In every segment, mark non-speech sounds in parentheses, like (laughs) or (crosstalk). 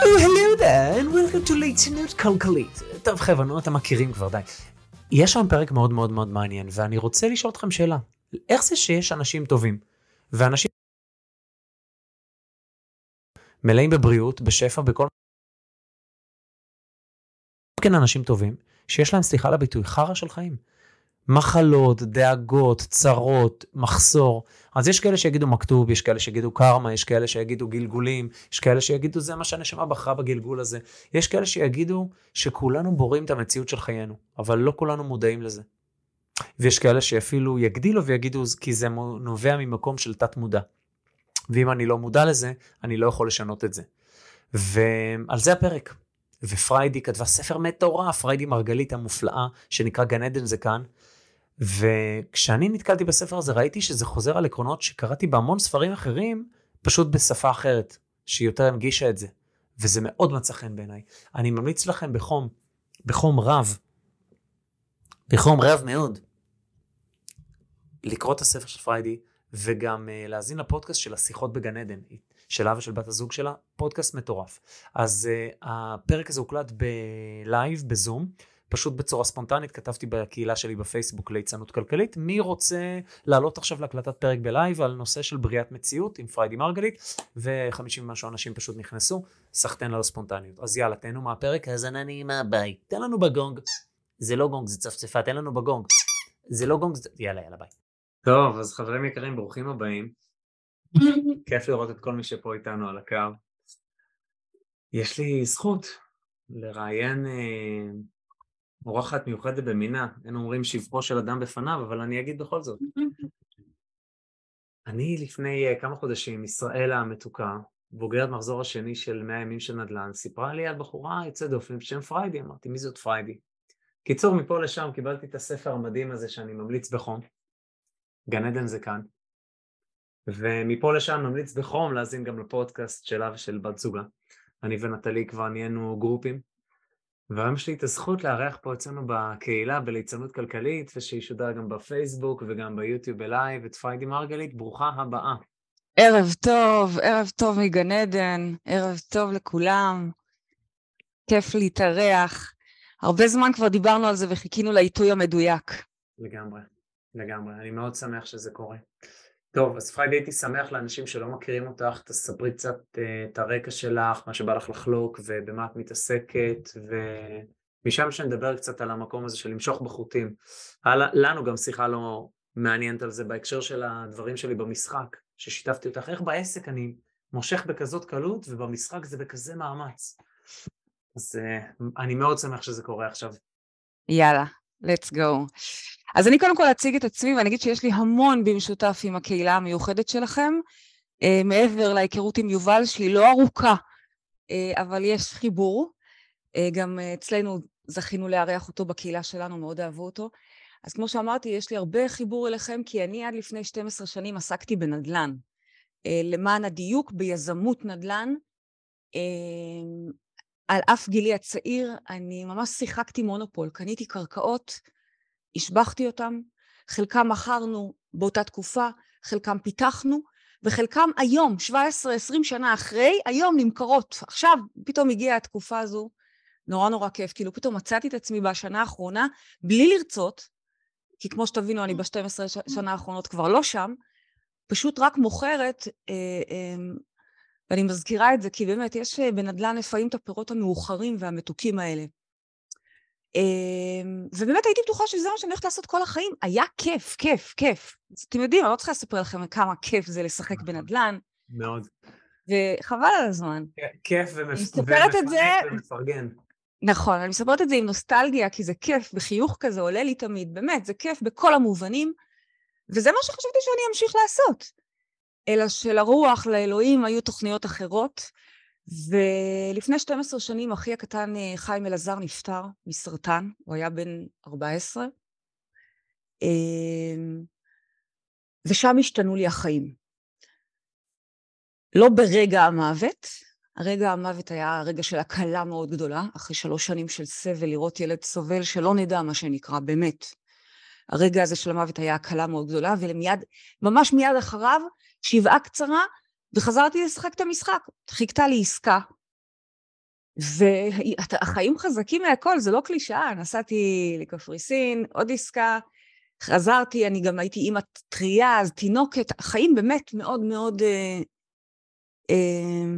Oh, hello there, and welcome to ליצנות כלכלית. טוב, חבר'ה, נו, אתם מכירים כבר, די. יש שם פרק מאוד מאוד מאוד מעניין, ואני רוצה לשאול אתכם שאלה. איך זה שיש אנשים טובים, ואנשים מלאים בבריאות, בשפע, בכל... כן אנשים טובים, שיש להם, סליחה על הביטוי, חרא של חיים. מחלות, דאגות, צרות, מחסור. אז יש כאלה שיגידו מכתוב, יש כאלה שיגידו קרמה, יש כאלה שיגידו גלגולים, יש כאלה שיגידו זה מה שהנשמה בחרה בגלגול הזה. יש כאלה שיגידו שכולנו בורים את המציאות של חיינו, אבל לא כולנו מודעים לזה. ויש כאלה שאפילו יגדילו ויגידו כי זה נובע ממקום של תת מודע. ואם אני לא מודע לזה, אני לא יכול לשנות את זה. ועל זה הפרק. ופריידי כתבה ספר מטורף, פריידי מרגלית המופלאה, שנקרא גן עדן זה כאן, וכשאני נתקלתי בספר הזה ראיתי שזה חוזר על עקרונות שקראתי בהמון ספרים אחרים, פשוט בשפה אחרת, שהיא יותר הנגישה את זה. וזה מאוד מצא חן בעיניי. אני ממליץ לכם בחום, בחום רב, בחום רב מאוד, לקרוא את הספר של פריידי, וגם uh, להאזין לפודקאסט של השיחות בגן עדן, שלה ושל בת הזוג שלה, פודקאסט מטורף. אז uh, הפרק הזה הוקלט ב live, בזום. פשוט בצורה ספונטנית כתבתי בקהילה שלי בפייסבוק ליצנות כלכלית, מי רוצה לעלות עכשיו להקלטת פרק ב live על נושא של בריאת מציאות עם פריידי מרגלית, ו-50 ומשהו אנשים פשוט נכנסו, סחטיין על הספונטניות. אז יאללה, תהנו מהפרק, האזנה נעימה, ביי. תן לנו בגונג. זה לא גונג, זה צפצפה, תן לנו בגונג. זה לא גונג, זה... יאללה, יאללה, ביי. טוב, אז חברים יקרים, ברוכים הבאים. (laughs) כיף לראות את כל מי שפה איתנו על הקו. יש לי זכות לראיין אה, אורחת מיוחדת במינה, אין אומרים שבחו של אדם בפניו, אבל אני אגיד בכל זאת. אני לפני uh, כמה חודשים, ישראלה המתוקה, בוגרת מחזור השני של 100 ימים של נדל"ן, סיפרה לי על בחורה יוצאת דופן בשם פריידי, אמרתי, מי זאת פריידי? קיצור, מפה לשם קיבלתי את הספר המדהים הזה שאני ממליץ בחום, גן עדן זה כאן, ומפה לשם ממליץ בחום להאזין גם לפודקאסט שלה ושל בת זוגה. אני ונטלי כבר נהיינו גרופיז, והיום יש לי את הזכות לארח פה אצלנו בקהילה בליצנות כלכלית, ושישודר גם בפייסבוק וגם ביוטיוב ב live, את פריידי מרגלית, ברוכה הבאה. ערב טוב, ערב טוב מגן עדן, ערב טוב לכולם. כיף להתארח. הרבה זמן כבר דיברנו על זה וחיכינו לעיתוי המדויק. לגמרי, לגמרי. אני מאוד שמח שזה קורה. טוב, אז פריידי הייתי שמח לאנשים שלא מכירים אותך, תספרי קצת uh, את הרקע שלך, מה שבא לך לחלוק ובמה את מתעסקת, ומשם שנדבר קצת על המקום הזה של למשוך בחוטים. היה לנו גם שיחה לא מעניינת על זה בהקשר של הדברים שלי במשחק, ששיתפתי אותך, איך בעסק אני מושך בכזאת קלות ובמשחק זה בכזה מאמץ. אז uh, אני מאוד שמח שזה קורה עכשיו. יאללה, let's go. אז אני קודם כל אציג את עצמי ואני אגיד שיש לי המון במשותף עם הקהילה המיוחדת שלכם, uh, מעבר להיכרות עם יובל שלי, לא ארוכה, uh, אבל יש חיבור. Uh, גם אצלנו זכינו לארח אותו בקהילה שלנו, מאוד אהבו אותו. אז כמו שאמרתי, יש לי הרבה חיבור אליכם, כי אני עד לפני 12 שנים עסקתי בנדל"ן. למען הדיוק, ביזמות נדל"ן. על אף גילי הצעיר, אני ממש שיחקתי מונופול, קניתי קרקעות, השבחתי אותם, חלקם מכרנו באותה תקופה, חלקם פיתחנו, וחלקם היום, 17-20 שנה אחרי, היום נמכרות. עכשיו, פתאום הגיעה התקופה הזו, נורא נורא כיף, כאילו פתאום מצאתי את עצמי בשנה האחרונה, בלי לרצות, כי כמו שתבינו, אני ב-12 שנה האחרונות כבר לא שם, פשוט רק מוכרת אה, אה, ואני מזכירה את זה כי באמת יש אה, בנדל"ן לפעמים את הפירות המאוחרים והמתוקים האלה. אמ, ובאמת הייתי בטוחה שזה מה שאני הולכת לעשות כל החיים. היה כיף, כיף, כיף. אתם יודעים, אני לא צריכה לספר לכם כמה כיף זה לשחק נכון. בנדל"ן, מאוד. וחבל על הזמן. כיף ומפרגן. נכון, אני מספרת את זה עם נוסטלגיה, כי זה כיף, בחיוך כזה עולה לי תמיד, באמת, זה כיף בכל המובנים, וזה מה שחשבתי שאני אמשיך לעשות. אלא שלרוח, לאלוהים, היו תוכניות אחרות, ולפני 12 שנים אחי הקטן אה, חיים אלעזר נפטר מסרטן, הוא היה בן 14, אמ, ושם השתנו לי החיים. לא ברגע המוות, הרגע המוות היה רגע של הקלה מאוד גדולה, אחרי שלוש שנים של סבל, לראות ילד סובל, שלא נדע מה שנקרא, באמת. הרגע הזה של המוות היה הקלה מאוד גדולה, ומיד, ממש מיד אחריו, שבעה קצרה, וחזרתי לשחק את המשחק. חיכתה לי עסקה, והחיים חזקים מהכל, זה לא קלישאה. נסעתי לקפריסין, עוד עסקה, חזרתי, אני גם הייתי אימא טריה, אז תינוקת, החיים באמת מאוד מאוד אה, אה,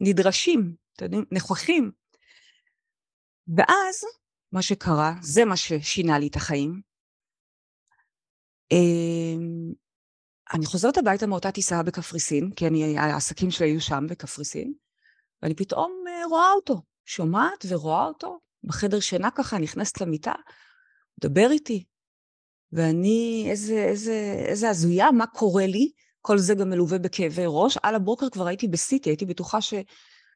נדרשים, אתם יודעים, נכוחים. ואז, מה שקרה, זה מה ששינה לי את החיים. אה, אני חוזרת הביתה מאותה טיסה בקפריסין, כי אני, העסקים שלי היו שם בקפריסין, ואני פתאום אה, רואה אותו, שומעת ורואה אותו בחדר שינה ככה, נכנסת למיטה, מדבר איתי, ואני, איזה, איזה, איזה הזויה, מה קורה לי? כל זה גם מלווה בכאבי ראש. על הבוקר כבר הייתי בסיטי, הייתי בטוחה ש...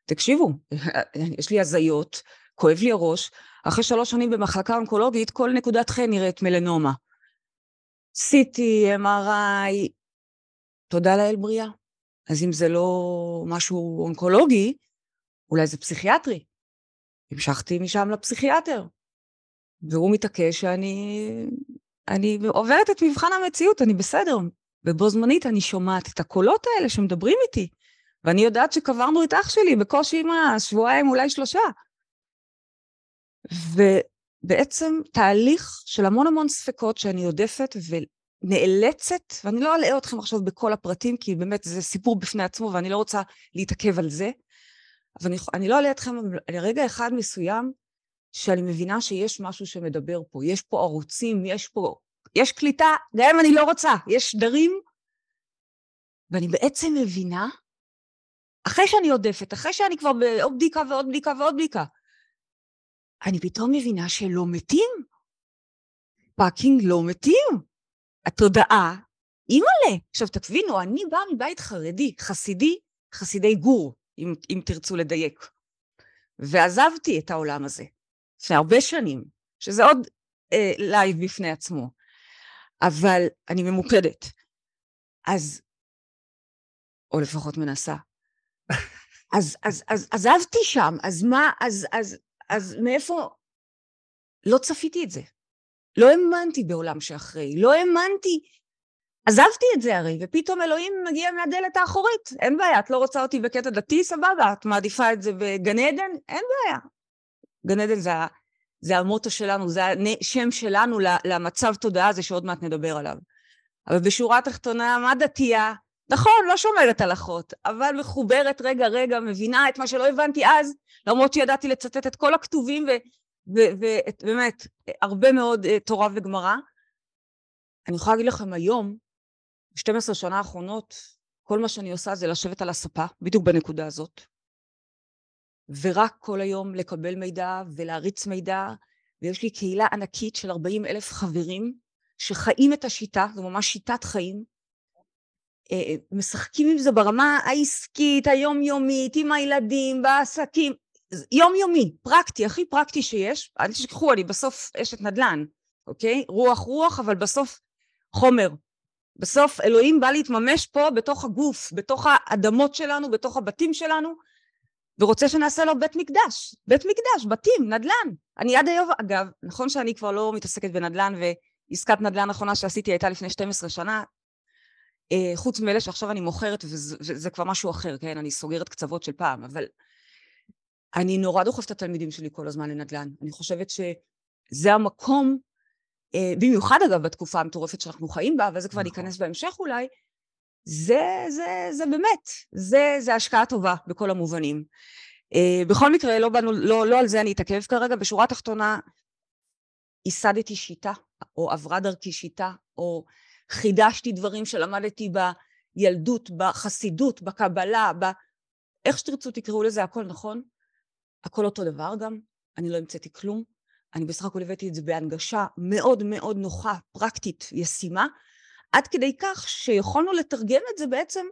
תקשיבו, (laughs) יש לי הזיות, כואב לי הראש, אחרי שלוש שנים במחלקה אונקולוגית, כל נקודת חן נראית מלנומה. CT, MRI, תודה לאל בריאה. אז אם זה לא משהו אונקולוגי, אולי זה פסיכיאטרי. המשכתי משם לפסיכיאטר, והוא מתעקש שאני אני עוברת את מבחן המציאות, אני בסדר. ובו זמנית אני שומעת את הקולות האלה שמדברים איתי, ואני יודעת שקברנו את אח שלי בקושי עם השבועיים, אולי שלושה. ובעצם תהליך של המון המון ספקות שאני עודפת ונאלצת, ואני לא אלאה אתכם עכשיו בכל הפרטים, כי באמת זה סיפור בפני עצמו ואני לא רוצה להתעכב על זה, אבל אני, אני לא אלאה אתכם על רגע אחד מסוים שאני מבינה שיש משהו שמדבר פה, יש פה ערוצים, יש פה, יש קליטה, גם אם אני לא רוצה, יש שדרים, ואני בעצם מבינה, אחרי שאני עודפת, אחרי שאני כבר בעוד בדיקה ועוד בדיקה ועוד בדיקה, אני פתאום מבינה שלא מתים. fucking לא מתים. התודעה, אימא'לה. עכשיו תבינו, אני באה מבית חרדי, חסידי, חסידי גור, אם, אם תרצו לדייק. ועזבתי את העולם הזה. לפני הרבה שנים, שזה עוד אה, live בפני עצמו, אבל אני ממוקדת. אז, או לפחות מנסה. אז, אז, אז עזבתי שם, אז מה, אז, אז, אז מאיפה? לא צפיתי את זה. לא האמנתי בעולם שאחרי, לא האמנתי. עזבתי את זה הרי, ופתאום אלוהים מגיע מהדלת האחורית. אין בעיה, את לא רוצה אותי בקטע דתי, סבבה, את מעדיפה את זה בגן עדן? אין בעיה. גן עדן זה, זה המוטו שלנו, זה השם שלנו למצב תודעה הזה שעוד מעט נדבר עליו. אבל בשורה התחתונה, מה דתייה? נכון, לא שומרת הלכות, אבל מחוברת רגע רגע, מבינה את מה שלא הבנתי אז, למרות שידעתי לצטט את כל הכתובים ובאמת, הרבה מאוד uh, תורה וגמרא. אני יכולה להגיד לכם היום, 12 שנה האחרונות, כל מה שאני עושה זה לשבת על הספה, בדיוק בנקודה הזאת, ורק כל היום לקבל מידע ולהריץ מידע, ויש לי קהילה ענקית של 40 אלף חברים שחיים את השיטה, זו ממש שיטת חיים, אה, משחקים עם זה ברמה העסקית, היומיומית, עם הילדים, בעסקים, יומיומי, פרקטי, הכי פרקטי שיש, אל תשכחו, אני בסוף אשת נדל"ן, אוקיי? רוח רוח, אבל בסוף חומר. בסוף אלוהים בא להתממש פה בתוך הגוף, בתוך האדמות שלנו, בתוך הבתים שלנו, ורוצה שנעשה לו בית מקדש, בית מקדש, בתים, נדל"ן. אני עד היום, אגב, נכון שאני כבר לא מתעסקת בנדל"ן, ועסקת נדל"ן האחרונה שעשיתי הייתה לפני 12 שנה, אה, חוץ מאלה שעכשיו אני מוכרת, וזה, וזה כבר משהו אחר, כן? אני סוגרת קצוות של פעם, אבל אני נורא דוחפת את התלמידים שלי כל הזמן לנדל"ן. אני חושבת שזה המקום, אה, במיוחד אגב בתקופה המטורפת שאנחנו חיים בה, וזה כבר נכון. ניכנס בהמשך אולי, זה, זה, זה באמת, זה, זה השקעה טובה בכל המובנים. Uh, בכל מקרה, לא, באנו, לא, לא על זה אני אתעכב כרגע, בשורה התחתונה, ייסדתי שיטה, או עברה דרכי שיטה, או חידשתי דברים שלמדתי בילדות, בחסידות, בקבלה, ב... איך שתרצו תקראו לזה, הכל נכון, הכל אותו דבר גם, אני לא המצאתי כלום, אני בסך הכל הבאתי את זה בהנגשה מאוד מאוד נוחה, פרקטית, ישימה, עד כדי כך שיכולנו לתרגם את זה בעצם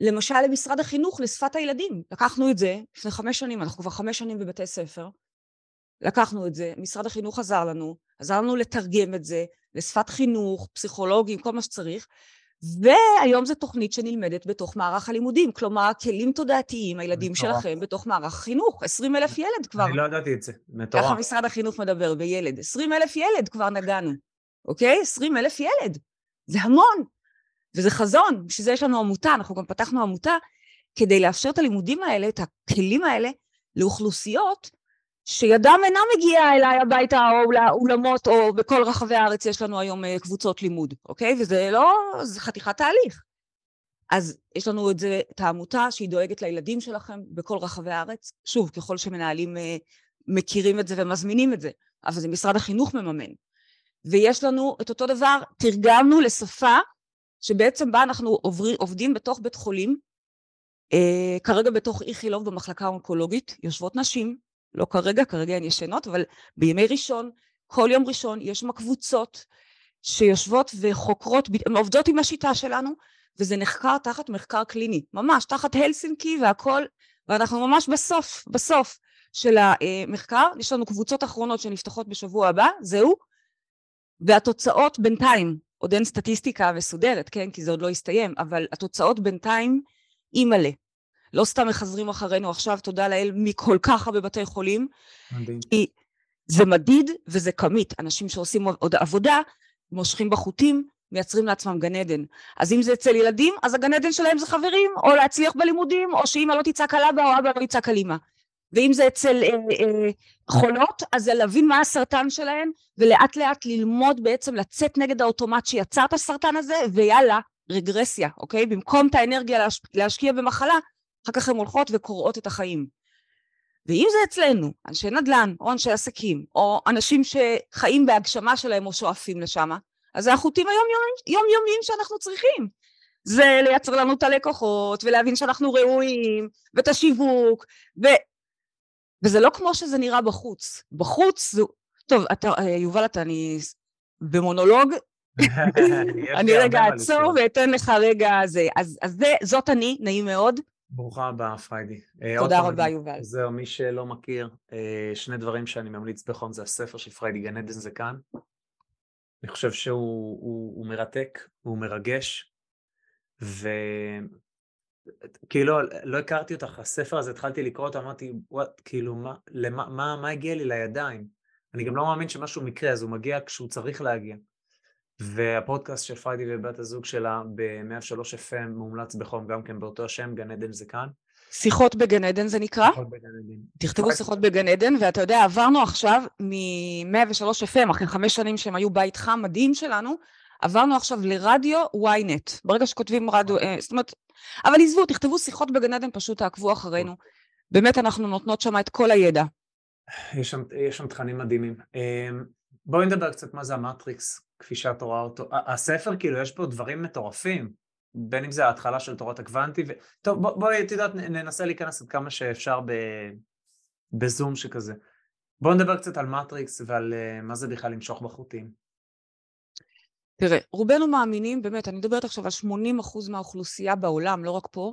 למשל למשרד החינוך, לשפת הילדים. לקחנו את זה לפני חמש שנים, אנחנו כבר חמש שנים בבתי ספר. לקחנו את זה, משרד החינוך עזר לנו, עזר לנו לתרגם את זה לשפת חינוך, פסיכולוגים, כל מה שצריך, והיום זו תוכנית שנלמדת בתוך מערך הלימודים, כלומר כלים תודעתיים, הילדים שלכם בתוך מערך החינוך, 20 אלף ילד כבר. אני לא ידעתי את זה, מטורף. ככה משרד החינוך מדבר בילד, 20 אלף ילד כבר נגענו, אוקיי? 20 אלף ילד, זה המון, וזה חזון, בשביל זה יש לנו עמותה, אנחנו גם פתחנו עמותה כדי לאפשר את הלימודים האלה, את הכלים האלה, לאוכלוסיות שידם אינה מגיעה אליי הביתה או לאולמות או בכל רחבי הארץ יש לנו היום אה, קבוצות לימוד, אוקיי? וזה לא, זה חתיכת תהליך. אז יש לנו את זה, את העמותה שהיא דואגת לילדים שלכם בכל רחבי הארץ. שוב, ככל שמנהלים אה, מכירים את זה ומזמינים את זה, אבל זה משרד החינוך מממן. ויש לנו את אותו דבר, תרגמנו לשפה שבעצם בה אנחנו עובר, עובדים בתוך בית חולים, אה, כרגע בתוך איכילוב במחלקה האונקולוגית, יושבות נשים לא כרגע, כרגע הן ישנות, אבל בימי ראשון, כל יום ראשון יש שם קבוצות שיושבות וחוקרות, עובדות עם השיטה שלנו, וזה נחקר תחת מחקר קליני, ממש תחת הלסינקי והכל, ואנחנו ממש בסוף, בסוף של המחקר, יש לנו קבוצות אחרונות שנפתחות בשבוע הבא, זהו, והתוצאות בינתיים, עוד אין סטטיסטיקה מסודרת, כן, כי זה עוד לא הסתיים, אבל התוצאות בינתיים אימא'לה. לא סתם מחזרים אחרינו עכשיו, תודה לאל, מכל כך הרבה בתי חולים. מדהים. כי זה מדיד וזה כמית. אנשים שעושים עוד עבודה, מושכים בחוטים, מייצרים לעצמם גן עדן. אז אם זה אצל ילדים, אז הגן עדן שלהם זה חברים, או להצליח בלימודים, או שאמא לא תצעק על אבא, או אבא לא יצעק על אמא. ואם זה אצל אה, אה, חולות, אז זה להבין מה הסרטן שלהן, ולאט לאט ללמוד בעצם לצאת נגד האוטומט שיצר את הסרטן הזה, ויאללה, רגרסיה, אוקיי? במקום את האנרגיה להש... להשקיע במחלה, אחר כך הן הולכות וקוראות את החיים. ואם זה אצלנו, אנשי נדל"ן, או אנשי עסקים, או אנשים שחיים בהגשמה שלהם או שואפים לשם, אז זה החוטים היומיומיים שאנחנו צריכים. זה לייצר לנו את הלקוחות, ולהבין שאנחנו ראויים, ואת השיווק, ו... וזה לא כמו שזה נראה בחוץ. בחוץ זה... טוב, אתה, יובל, אתה, אני במונולוג, (laughs) אני רגע אעצור ואתן לך רגע זה. אז, אז זה, זאת אני, נעים מאוד. ברוכה הבאה, פריידי. אה, תודה רבה, יובל. זהו, מי שלא מכיר, אה, שני דברים שאני ממליץ בחום זה הספר של פריידי, גן עדן זה כאן. אני חושב שהוא הוא, הוא מרתק, הוא מרגש, וכאילו לא הכרתי אותך, הספר הזה התחלתי לקרוא אותו, אמרתי, וואט, כאילו, מה, למה, מה, מה הגיע לי לידיים? אני גם לא מאמין שמשהו מקרה, אז הוא מגיע כשהוא צריך להגיע. והפודקאסט של פריידי ובת הזוג שלה ב-103 FM מומלץ בחום גם כן באותו השם, גן עדן זה כאן. שיחות בגן עדן זה נקרא? שיחות בגן עדן. תכתבו שיחות בגן עדן, ואתה יודע, עברנו עכשיו מ-103 FM, אחרי חמש שנים שהם היו בית חם מדהים שלנו, עברנו עכשיו לרדיו ynet. ברגע שכותבים רדיו, אה, זאת אומרת, אבל עזבו, תכתבו שיחות בגן עדן, פשוט תעקבו אחרינו. באמת אנחנו נותנות שם את כל הידע. יש שם, יש שם תכנים מדהימים. אה, בואי נדבר קצת מה זה המטריקס, כפי שאת רואה אותו. הספר, כאילו, יש פה דברים מטורפים, בין אם זה ההתחלה של תורת הקוונטי, ו... טוב, בואי, בוא, את יודעת, ננסה להיכנס עד כמה שאפשר ב... בזום שכזה. בואו נדבר קצת על מטריקס ועל uh, מה זה בכלל למשוך בחוטים. תראה, רובנו מאמינים, באמת, אני מדברת עכשיו על 80% מהאוכלוסייה בעולם, לא רק פה,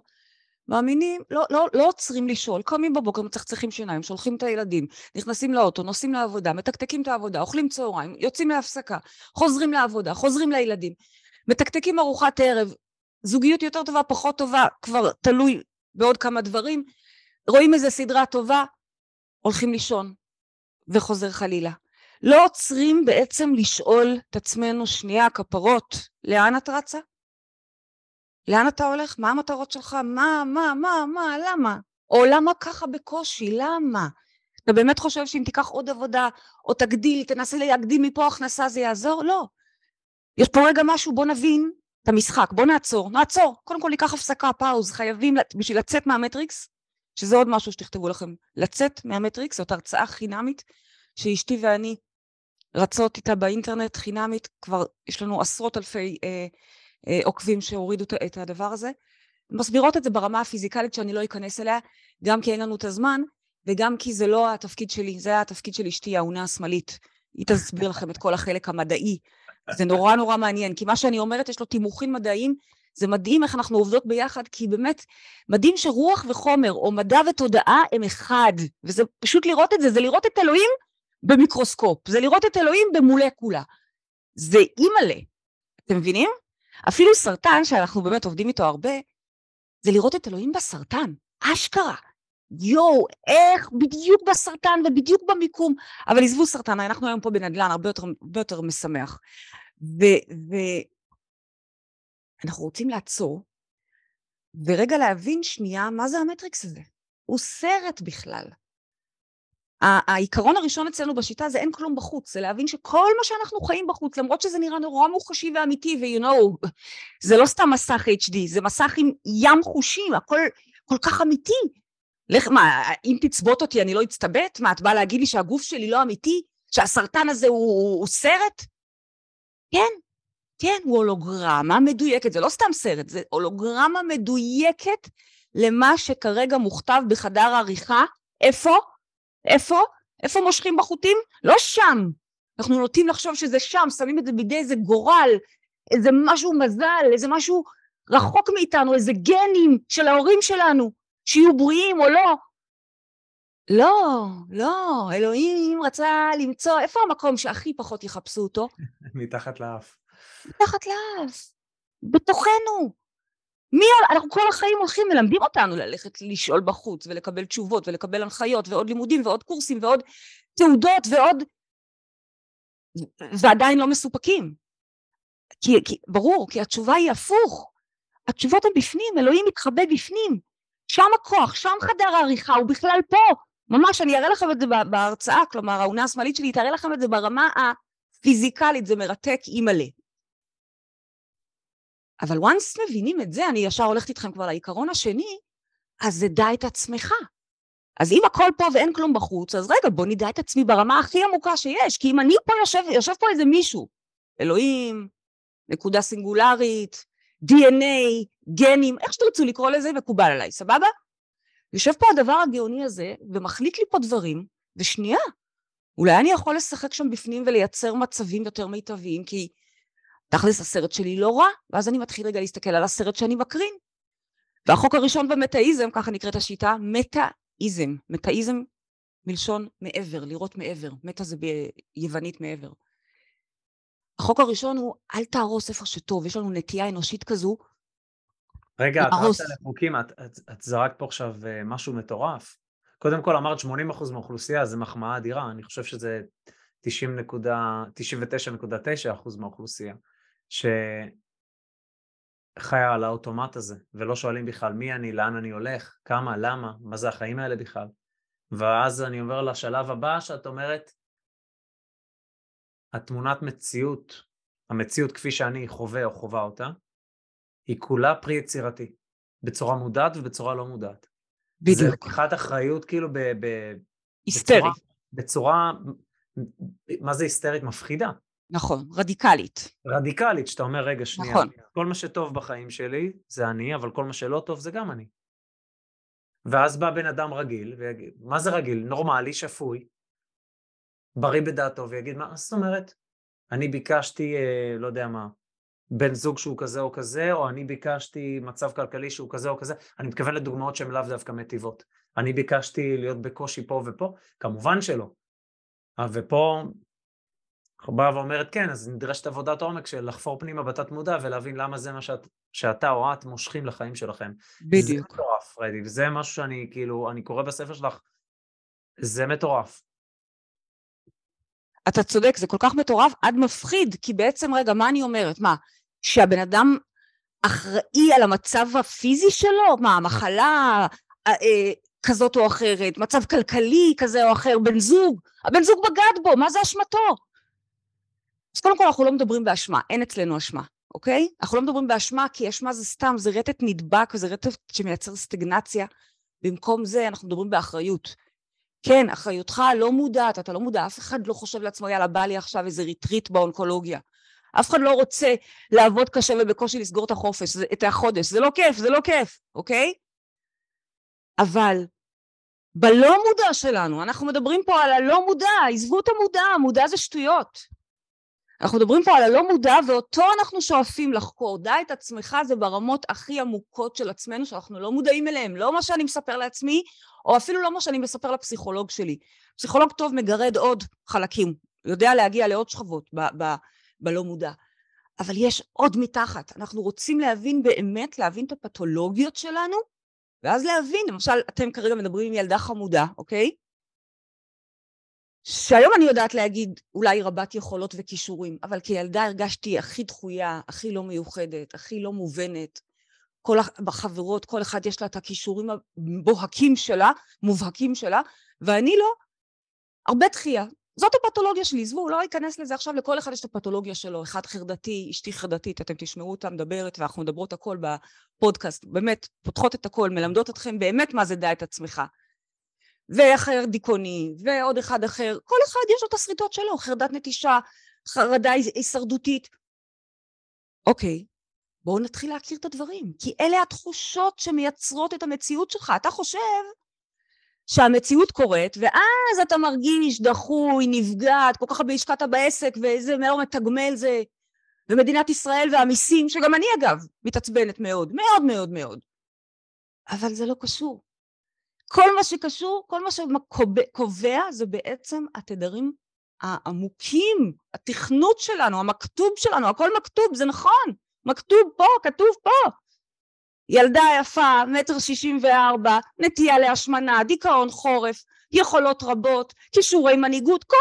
מאמינים, לא, לא, לא עוצרים לשאול, קמים בבוקר, מצחצחים שיניים, שולחים את הילדים, נכנסים לאוטו, נוסעים לעבודה, מתקתקים את העבודה, אוכלים צהריים, יוצאים להפסקה, חוזרים לעבודה, חוזרים לילדים, מתקתקים ארוחת ערב, זוגיות יותר טובה, פחות טובה, כבר תלוי בעוד כמה דברים, רואים איזה סדרה טובה, הולכים לישון, וחוזר חלילה. לא עוצרים בעצם לשאול את עצמנו, שנייה, כפרות, לאן את רצה? לאן אתה הולך? מה המטרות שלך? מה, מה, מה, מה, למה? או למה ככה בקושי? למה? אתה באמת חושב שאם תיקח עוד עבודה, או תגדיל, תנסה להגדיל מפה הכנסה, זה יעזור? לא. יש פה רגע משהו, בוא נבין את המשחק, בוא נעצור, נעצור, קודם כל ניקח הפסקה, פאוז, חייבים, בשביל לצאת מהמטריקס, שזה עוד משהו שתכתבו לכם, לצאת מהמטריקס, זאת הרצאה חינמית שאשתי ואני רצות איתה באינטרנט חינמית, כבר יש לנו עשרות אלפי אה, עוקבים שהורידו את הדבר הזה. מסבירות את זה ברמה הפיזיקלית שאני לא אכנס אליה, גם כי אין לנו את הזמן, וגם כי זה לא התפקיד שלי, זה התפקיד של אשתי, האונה השמאלית. היא תסביר לכם את כל החלק המדעי. זה נורא נורא מעניין, כי מה שאני אומרת, יש לו תימוכים מדעיים, זה מדהים איך אנחנו עובדות ביחד, כי באמת, מדהים שרוח וחומר, או מדע ותודעה, הם אחד. וזה פשוט לראות את זה, זה לראות את אלוהים במיקרוסקופ, זה לראות את אלוהים במולקולה. זה אימא'לה, אתם מבינים? אפילו סרטן, שאנחנו באמת עובדים איתו הרבה, זה לראות את אלוהים בסרטן, אשכרה. יואו, איך בדיוק בסרטן ובדיוק במיקום. אבל עזבו סרטן, אנחנו היום פה בנדל"ן, הרבה יותר, הרבה יותר משמח. ואנחנו רוצים לעצור, ורגע להבין שנייה מה זה המטריקס הזה. הוא סרט בכלל. העיקרון הראשון אצלנו בשיטה זה אין כלום בחוץ, זה להבין שכל מה שאנחנו חיים בחוץ, למרות שזה נראה נורא מוחשי ואמיתי, ו-you know, זה לא סתם מסך HD, זה מסך עם ים חושים, הכל כל כך אמיתי. לך, מה, אם תצבות אותי אני לא אצטבט? מה, את באה להגיד לי שהגוף שלי לא אמיתי? שהסרטן הזה הוא, הוא, הוא סרט? כן, כן, הוא הולוגרמה מדויקת, זה לא סתם סרט, זה הולוגרמה מדויקת למה שכרגע מוכתב בחדר העריכה. איפה? איפה? איפה מושכים בחוטים? לא שם. אנחנו נוטים לחשוב שזה שם, שמים את זה בידי איזה גורל, איזה משהו מזל, איזה משהו רחוק מאיתנו, איזה גנים של ההורים שלנו, שיהיו בריאים או לא. לא, לא, אלוהים רצה למצוא, איפה המקום שהכי פחות יחפשו אותו? (laughs) מתחת לאף. מתחת לאף, בתוכנו. מי, אנחנו כל החיים הולכים, מלמדים אותנו ללכת לשאול בחוץ ולקבל תשובות ולקבל הנחיות ועוד לימודים ועוד קורסים ועוד תעודות ועוד... ועדיין לא מסופקים. כי, כי, ברור, כי התשובה היא הפוך. התשובות הן בפנים, אלוהים מתחבא בפנים. שם הכוח, שם חדר העריכה, הוא בכלל פה. ממש, אני אראה לכם את זה בהרצאה, כלומר, העונה השמאלית שלי תראה לכם את זה ברמה הפיזיקלית, זה מרתק אימא'לה. אבל once מבינים את זה, אני ישר הולכת איתכם כבר לעיקרון השני, אז זה דע את עצמך. אז אם הכל פה ואין כלום בחוץ, אז רגע, בוא נדע את עצמי ברמה הכי עמוקה שיש, כי אם אני פה יושב, יושב פה איזה מישהו, אלוהים, נקודה סינגולרית, DNA, גנים, איך שתרצו לקרוא לזה, מקובל עליי, סבבה? יושב פה הדבר הגאוני הזה, ומחליט לי פה דברים, ושנייה, אולי אני יכול לשחק שם בפנים ולייצר מצבים יותר מיטביים, כי תכלס הסרט שלי לא רע, ואז אני מתחיל רגע להסתכל על הסרט שאני מקרין. והחוק הראשון במטאיזם, ככה נקראת השיטה, מטאיזם. מטאיזם מלשון מעבר, לראות מעבר. מטא זה ביוונית מעבר. החוק הראשון הוא אל תהרוס איפה שטוב, יש לנו נטייה אנושית כזו. רגע, את רצת לחוקים, את, את, את זרקת פה עכשיו אה, משהו מטורף. קודם כל אמרת 80% מהאוכלוסייה, זה מחמאה אדירה, אני חושב שזה 99.9% מהאוכלוסייה. שחיה על האוטומט הזה, ולא שואלים בכלל מי אני, לאן אני הולך, כמה, למה, מה זה החיים האלה בכלל. ואז אני עובר לשלב הבא שאת אומרת, התמונת מציאות, המציאות כפי שאני חווה או חווה אותה, היא כולה פרי יצירתי, בצורה מודעת ובצורה לא מודעת. בדיוק. זה לקיחת אחריות כאילו ב... ב היסטרי. בצורה, בצורה, מה זה היסטרית? מפחידה. נכון, רדיקלית. רדיקלית, שאתה אומר, רגע, שנייה, נכון. כל מה שטוב בחיים שלי זה אני, אבל כל מה שלא טוב זה גם אני. ואז בא בן אדם רגיל, ויגיד, מה זה רגיל? נורמלי, שפוי, בריא בדעתו, ויגיד, מה זאת אומרת? אני ביקשתי, אה, לא יודע מה, בן זוג שהוא כזה או כזה, או אני ביקשתי מצב כלכלי שהוא כזה או כזה, אני מתכוון לדוגמאות שהן לאו דווקא מטיבות. אני ביקשתי להיות בקושי פה ופה, כמובן שלא. אה, ופה באה ואומרת כן, אז נדרשת עבודת עומק של לחפור פנימה בתת מודע ולהבין למה זה מה שאת, שאתה או את מושכים לחיים שלכם. בדיוק. זה מטורף, פרדי, וזה משהו שאני כאילו, אני קורא בספר שלך, זה מטורף. אתה צודק, זה כל כך מטורף עד מפחיד, כי בעצם, רגע, מה אני אומרת? מה, שהבן אדם אחראי על המצב הפיזי שלו? מה, המחלה אה, אה, כזאת או אחרת, מצב כלכלי כזה או אחר, בן זוג, הבן זוג בגד בו, מה זה אשמתו? אז קודם כל אנחנו לא מדברים באשמה, אין אצלנו אשמה, אוקיי? אנחנו לא מדברים באשמה, כי אשמה זה סתם, זה רטט נדבק וזה רטט שמייצר סטגנציה. במקום זה אנחנו מדברים באחריות. כן, אחריותך לא מודעת, אתה לא מודע, אף אחד לא חושב לעצמו, יאללה, בא לי עכשיו איזה ריטריט באונקולוגיה. אף אחד לא רוצה לעבוד קשה ובקושי לסגור את החופש, את החודש. זה לא כיף, זה לא כיף, אוקיי? אבל בלא מודע שלנו, אנחנו מדברים פה על הלא מודע, עזבו את המודע, המודע זה שטויות. אנחנו מדברים פה על הלא מודע ואותו אנחנו שואפים לחקור. דע את עצמך זה ברמות הכי עמוקות של עצמנו שאנחנו לא מודעים אליהם, לא מה שאני מספר לעצמי, או אפילו לא מה שאני מספר לפסיכולוג שלי. פסיכולוג טוב מגרד עוד חלקים, יודע להגיע לעוד שכבות ב- ב- בלא מודע. אבל יש עוד מתחת, אנחנו רוצים להבין באמת, להבין את הפתולוגיות שלנו, ואז להבין, למשל, אתם כרגע מדברים עם ילדה חמודה, אוקיי? שהיום אני יודעת להגיד אולי רבת יכולות וכישורים, אבל כילדה הרגשתי הכי דחויה, הכי לא מיוחדת, הכי לא מובנת. כל החברות, כל אחד יש לה את הכישורים הבוהקים שלה, מובהקים שלה, ואני לא. הרבה דחייה. זאת הפתולוגיה שלי, עזבו, לא אכנס לזה עכשיו, לכל אחד יש את הפתולוגיה שלו, אחד חרדתי, אשתי חרדתית, אתם תשמעו אותה מדברת, ואנחנו מדברות הכל בפודקאסט, באמת, פותחות את הכל, מלמדות אתכם באמת מה זה דע את עצמך. ואחר דיכאוני, ועוד אחד אחר, כל אחד יש לו את השריטות שלו, חרדת נטישה, חרדה הישרדותית. אוקיי, בואו נתחיל להכיר את הדברים, כי אלה התחושות שמייצרות את המציאות שלך. אתה חושב שהמציאות קורית, ואז אתה מרגיש דחוי, נפגעת, כל כך הרבה השקעת בעסק, ואיזה מאוד מתגמל זה, ומדינת ישראל והמיסים, שגם אני אגב מתעצבנת מאוד, מאוד מאוד מאוד. אבל זה לא קשור. כל מה שקשור, כל מה שקובע זה בעצם התדרים העמוקים, התכנות שלנו, המכתוב שלנו, הכל מכתוב, זה נכון, מכתוב פה, כתוב פה. ילדה יפה, מטר שישים וארבע, נטייה להשמנה, דיכאון חורף, יכולות רבות, כישורי מנהיגות, כל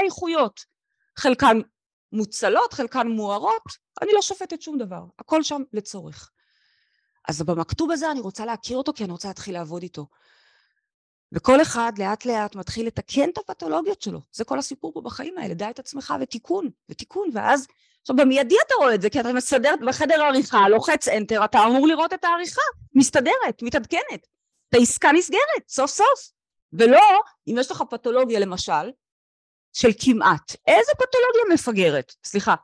האיכויות. חלקן מוצלות, חלקן מוארות, אני לא שופטת שום דבר, הכל שם לצורך. אז במכתוב הזה אני רוצה להכיר אותו כי אני רוצה להתחיל לעבוד איתו. וכל אחד לאט לאט מתחיל לתקן את הפתולוגיות שלו. זה כל הסיפור פה בחיים האלה, דע את עצמך ותיקון, ותיקון, ואז, עכשיו במיידי אתה רואה את זה, כי אתה מסדר בחדר העריכה, לוחץ enter, אתה אמור לראות את העריכה, מסתדרת, מתעדכנת. את העסקה נסגרת, סוף סוף. ולא, אם יש לך פתולוגיה למשל, של כמעט, איזה פתולוגיה מפגרת? סליחה,